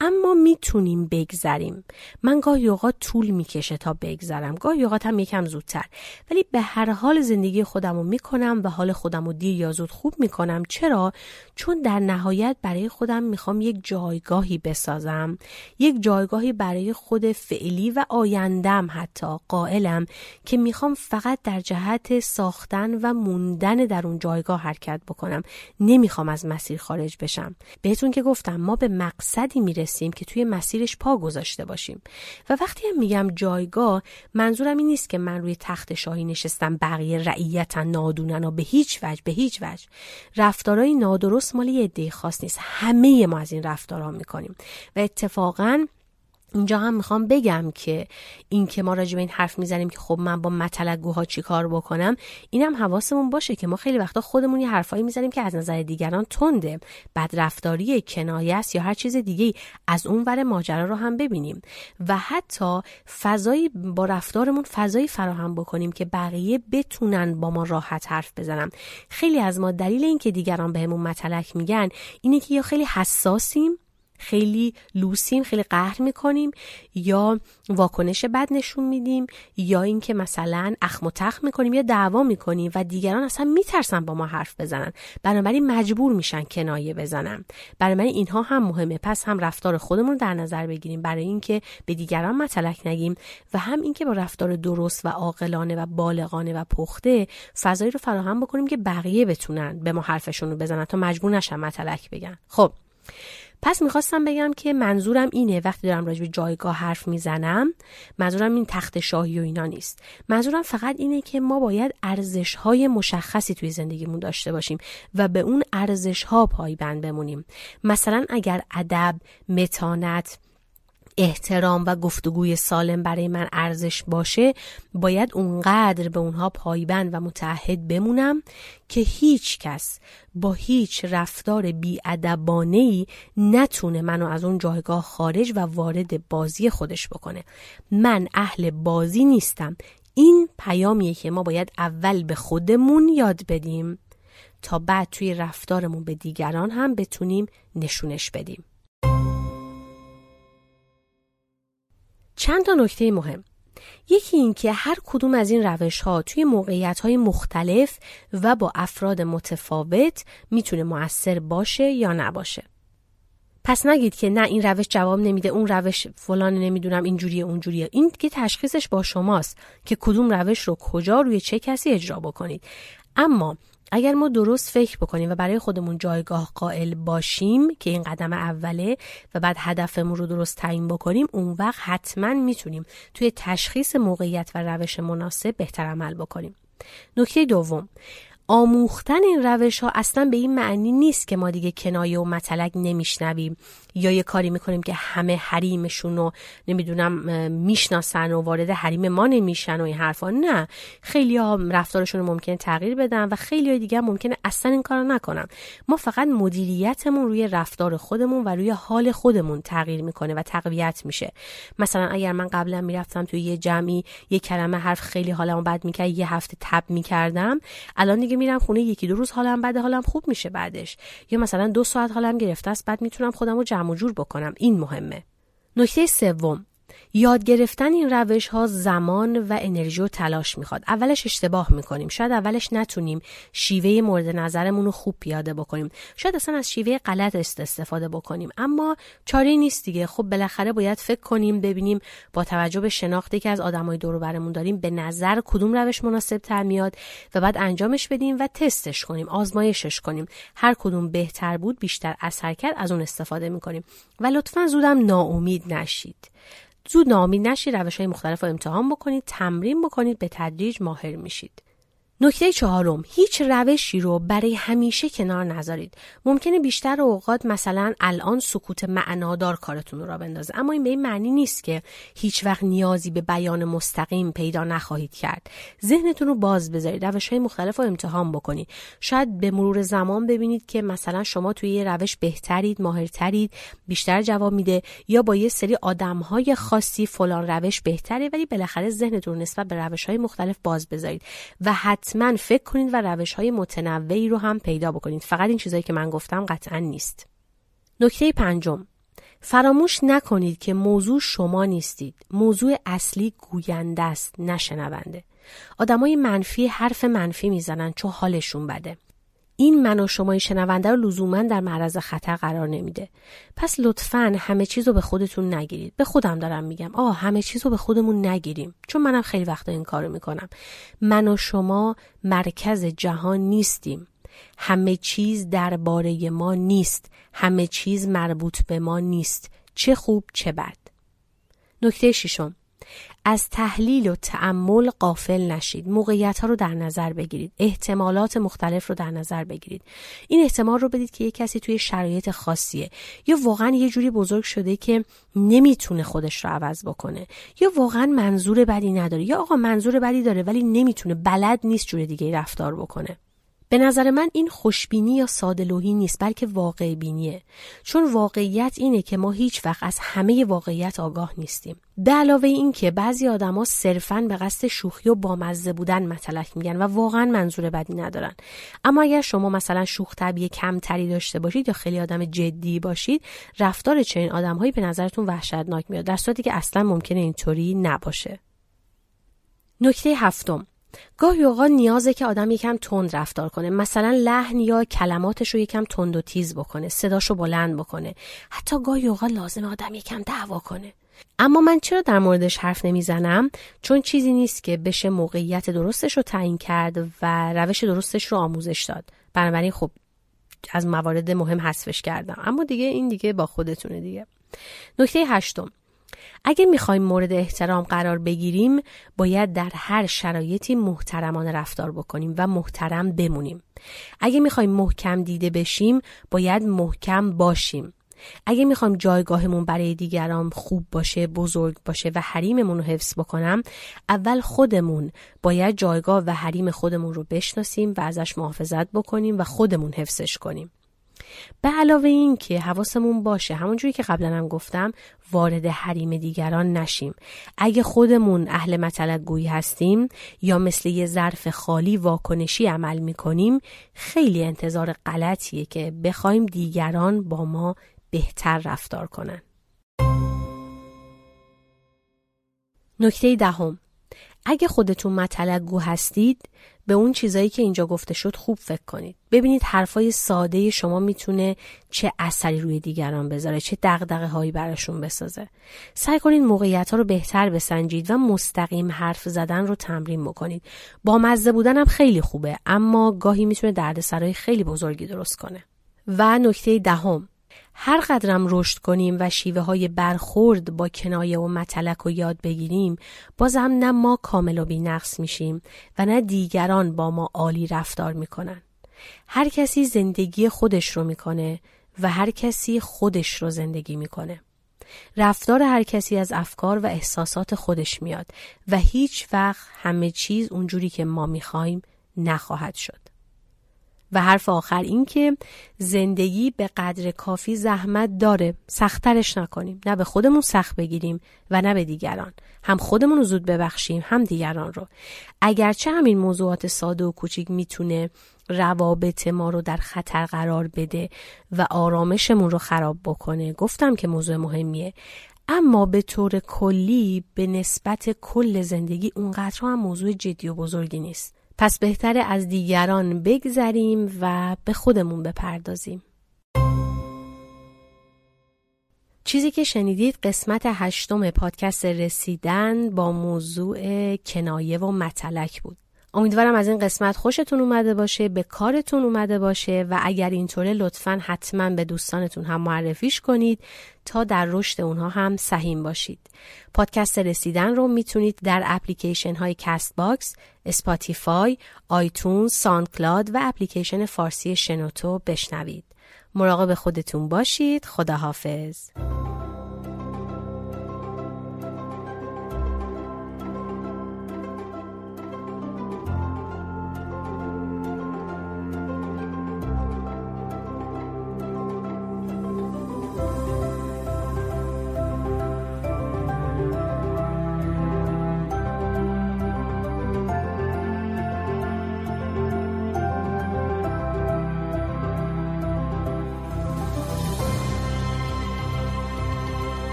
اما می‌تونیم بگذریم. من گاهی اوقات طول می‌کشه تا بگذرم. گاهی اوقات هم یکم زودتر. ولی به هر حال زندگی خودم رو می‌کنم و حال خودم رو دیر یا زود خوب می‌کنم. چرا؟ چون در نهایت برای خودم می‌خوام یک جایگاهی بسازم. یک جایگاهی برای خود فعلی و آیندم حتی قائلم که می‌خوام فقط در جهت ساختن و موندن در اون جایگاه حرکت بکنم. نمی‌خوام از مسیر خارج بشم. بهتون که گفتم ما به مقصدی می‌رسیم که توی مسیرش پا گذاشته باشیم. و وقتی هم میگم جایگاه منظورم این نیست که من روی تخت شاهی نشستم بقیه رعیتن نادونن و به هیچ وجه به هیچ وجه. رفتارهای نادرست مال یه عده خاص نیست. همه ما از این رفتارها می‌کنیم. و اتفاقا اینجا هم می‌خوام بگم که این که ما راجع به این حرف می‌زنیم که خب من با متلگوها چی کار بکنم اینم حواسمون باشه که ما خیلی وقتا خودمون یه حرفایی می‌زنیم که از نظر دیگران تنده بد رفتاری کنایه است یا هر چیز دیگه از اون ور ماجرا رو هم ببینیم. و حتی فضایی با رفتارمون فضایی فراهم بکنیم که بقیه بتونن با ما راحت حرف بزنن. خیلی از ما دلیل اینکه دیگران بهمون متلک میگن اینه که یا خیلی حساسیم خیلی لوسیم خیلی قهر می‌کنیم یا واکنش بد نشون میدیم یا اینکه مثلا اخم و تخم می‌کنیم یا دعوا می‌کنیم و دیگران اصلا میترسن با ما حرف بزنن. بنابراین مجبور میشن کنایه بزنن. بنابراین اینها هم مهمه. پس هم رفتار خودمون رو در نظر بگیریم. برای اینکه به دیگران متلک نگیم و هم اینکه با رفتار درست و عاقلانه و بالغانه و پخته فضایی رو فراهم بکنیم که بقیه بتونن به ما حرفشون رو بزنن تا مجبور نشن متلک بگن. خب پس می‌خواستم بگم که منظورم اینه وقتی دارم راجع به جایگاه حرف می‌زنم منظورم این تخت شاهی و اینا نیست. منظورم فقط اینه که ما باید ارزش های مشخصی توی زندگیمون داشته باشیم و به اون ارزش ها پایبند بمونیم. مثلا اگر ادب متانت احترام و گفتگوی سالم برای من ارزش باشه باید اونقدر به اونها پایبند و متحد بمونم که هیچ کس با هیچ رفتار بیادبانه نتونه منو از اون جایگاه خارج و وارد بازی خودش بکنه. من اهل بازی نیستم. این پیامیه که ما باید اول به خودمون یاد بدیم تا بعد توی رفتارمون به دیگران هم بتونیم نشونش بدیم. چند تا نکته مهم. یکی این که هر کدوم از این روش ها توی موقعیت های مختلف و با افراد متفاوت می‌تونه مؤثر باشه یا نباشه. پس نگید که نه این روش جواب نمیده اون روش فلان نمی‌دونم اینجوریه اونجوریه. این که تشخیصش با شماست که کدوم روش رو کجا روی چه کسی اجرا بکنید. اما اگر ما درست فکر بکنیم و برای خودمون جایگاه قائل باشیم که این قدم اوله و بعد هدفمون رو درست تعیین بکنیم اون وقت حتما می‌تونیم توی تشخیص موقعیت و روش مناسب بهتر عمل بکنیم. نکته دوم آموختن این روش ها اصلا به این معنی نیست که ما دیگه کنایه و مطلق نمیشنویم یا یه کاری می‌کنیم که همه حریمشون رو نمی‌دونم می‌شناسن و وارد حریم ما نمیشن و این حرفا. نه خیلی ها رفتارشون رو ممکنه تغییر بدن و خیلی های دیگه ممکنه اصلا این کارو نکنن. ما فقط مدیریتمون روی رفتار خودمون و روی حال خودمون تغییر می‌کنه و تقویت میشه. مثلا اگر من قبلا می‌رفتم توی یه جمعی یه کلمه حرف خیلی حالمو بد می‌کرد یه هفته تب می‌کردم الان دیگه میرم خونه یکی دو روز حالم بده حالم خوب میشه بعدش. یا مثلا دو ساعت حالم گرفته است بعد می‌تونم خودم رو جمع جور بکنم. این مهمه. نکته سوم. یاد گرفتن این روش ها زمان و انرژی و تلاش می‌خواد. اولش اشتباه می‌کنیم. شاید اولش نتونیم شیوه مورد نظرمون رو خوب پیاده بکنیم. شاید اصلا از شیوه غلط استفاده بکنیم. اما چاره نیست دیگه. خب بالاخره باید فکر کنیم ببینیم با توجه به شناختی که از آدمای دور برمون داریم به نظر کدوم روش مناسب تر میاد و بعد انجامش بدیم و تستش کنیم آزمایشش کنیم. هر کدوم بهتر بود بیشتر اثر کرد از اون استفاده می‌کنیم. و لطفا زودم ناامید نشید. زود ناامید نشید روش های مختلف رو امتحان بکنید تمرین بکنید به تدریج ماهر میشید. نکته چهارم هیچ روشی رو برای همیشه کنار نذارید. ممکنه بیشتر اوقات مثلا الان سکوت معنادار کارتون را بندازه اما این به این معنی نیست که هیچ وقت نیازی به بیان مستقیم پیدا نخواهید کرد. ذهنتون رو باز بذارید روش های مختلف رو امتحان بکنید. شاید به مرور زمان ببینید که مثلا شما توی یه روش بهترید ماهرترید بیشتر جواب میده یا با یه سری آدم های خاصی فلان روش بهتره ولی بالاخره ذهنتون نسبت به روش های مختلف باز بذارید. و حتی حتما فکر کنید و روش های متنوعی رو هم پیدا بکنید. فقط این چیزایی که من گفتم قطعا نیست. نکته پنجم. فراموش نکنید که موضوع شما نیستید. موضوع اصلی گوینده است نه شنونده. آدمای منفی حرف منفی می‌زنن چون حالشون بده. این من و شمای شنونده رو لزوما در معرض خطر قرار نمیده. پس لطفا همه چیز رو به خودتون نگیرید. به خودم دارم میگم. آه همه چیز رو به خودمون نگیریم. چون منم خیلی وقتا این کارو می‌کنم. من و شما مرکز جهان نیستیم. همه چیز درباره ما نیست. همه چیز مربوط به ما نیست. چه خوب چه بد. نکته ششم. از تحلیل و تعمل قافل نشید. موقعیت ها رو در نظر بگیرید. احتمالات مختلف رو در نظر بگیرید. این احتمال رو بدید که یه کسی توی شرایط خاصیه. یا واقعا یه جوری بزرگ شده که نمی‌تونه خودش رو عوض بکنه. یا واقعا منظور بدی نداره. یا آقا منظور بدی داره ولی نمی‌تونه. بلد نیست جور دیگه رفتار بکنه. به نظر من این خوشبینی یا سادلوهی نیست بلکه واقع بینیه. چون واقعیت اینه که ما هیچ وقت از همه واقعیت آگاه نیستیم. به علاوه این که بعضی آدما صرفا به قصد شوخی و بامزه بودن مطلق میگن و واقعا منظور بدی ندارن. اما اگر شما مثلا شوخ طبیع کمتری داشته باشید یا خیلی آدم جدی باشید رفتار چنین آدمهایی به نظرتون وحشتناک میاد در صورتی که اصلا ممکنه اینطوری نباشه. نکته هفتم. گاهی اوقات نیازه که آدم یکم تند رفتار کنه. مثلا لحن یا کلماتش رو یکم تند و تیز بکنه. صداشو بلند بکنه. حتی گاهی اوقات لازم آدم یکم دعوا کنه. اما من چرا در موردش حرف نمی‌زنم؟ چون چیزی نیست که بشه موقعیت درستش رو تعیین کرد و روش درستش رو آموزش داد. بنابراین خب از موارد مهم حذفش کردم. اما دیگه این دیگه با خودتونه دیگه. نکته هشتم. اگه می‌خوایم مورد احترام قرار بگیریم باید در هر شرایطی محترمانه رفتار بکنیم و محترم بمونیم. اگه می‌خوایم محکم دیده بشیم باید محکم باشیم. اگه می‌خوایم جایگاهمون برای دیگران خوب باشه بزرگ باشه و حریممون رو حفظ بکنم اول خودمون باید جایگاه و حریم خودمون رو بشناسیم و ازش محافظت بکنیم و خودمون حفظش کنیم. به علاوه این که حواسمون باشه همونجوری که قبلا هم گفتم وارد حریم دیگران نشیم. اگه خودمون اهل مطلق گویی هستیم یا مثل یه ظرف خالی واکنشی عمل می‌کنیم خیلی انتظار غلطیه که بخوایم دیگران با ما بهتر رفتار کنن. نکته دهم. اگه خودتون مطلق گو هستید به اون چیزایی که اینجا گفته شد خوب فکر کنید. ببینید حرفای ساده شما می‌تونه چه اثری روی دیگران بذاره چه دغدغه هایی براشون بسازه. سعی کنید موقعیت ها رو بهتر بسنجید و مستقیم حرف زدن رو تمرین بکنید. با مزه بودن هم خیلی خوبه اما گاهی می‌تونه دردسرای خیلی بزرگی درست کنه. و نکته دهم هر قدرم رشد کنیم و شیوه های برخورد با کنایه و متلک و یاد بگیریم بازم نه ما کامل و بینقص میشیم و نه دیگران با ما عالی رفتار می‌کنن. هر کسی زندگی خودش رو می‌کنه و هر کسی خودش رو زندگی می‌کنه. رفتار هر کسی از افکار و احساسات خودش میاد و هیچ وقت همه چیز اونجوری که ما می‌خوایم نخواهد شد. و حرف آخر این که زندگی به قدر کافی زحمت داره. سختترش نکنیم. نه به خودمون سخت بگیریم و نه به دیگران. هم خودمون رو زود ببخشیم هم دیگران رو. اگرچه همین موضوعات ساده و کوچیک می‌تونه روابط ما رو در خطر قرار بده و آرامشمون رو خراب بکنه گفتم که موضوع مهمیه. اما به طور کلی به نسبت کل زندگی اونقدر هم موضوع جدی و بزرگی نیست. پس بهتره از دیگران بگذریم و به خودمون بپردازیم. چیزی که شنیدید قسمت هشتم پادکست رسیدن با موضوع کنایه و متلک بود. امیدوارم از این قسمت خوشتون اومده باشه به کارتون اومده باشه و اگر اینطوره لطفا حتما به دوستانتون هم معرفیش کنید تا در رشد اونها هم سهیم باشید. پادکست رسیدن رو می‌تونید در اپلیکیشن های Castbox، Spotify، iTunes، SoundCloud و اپلیکیشن فارسی شنوتو بشنوید. مراقب خودتون باشید. خداحافظ.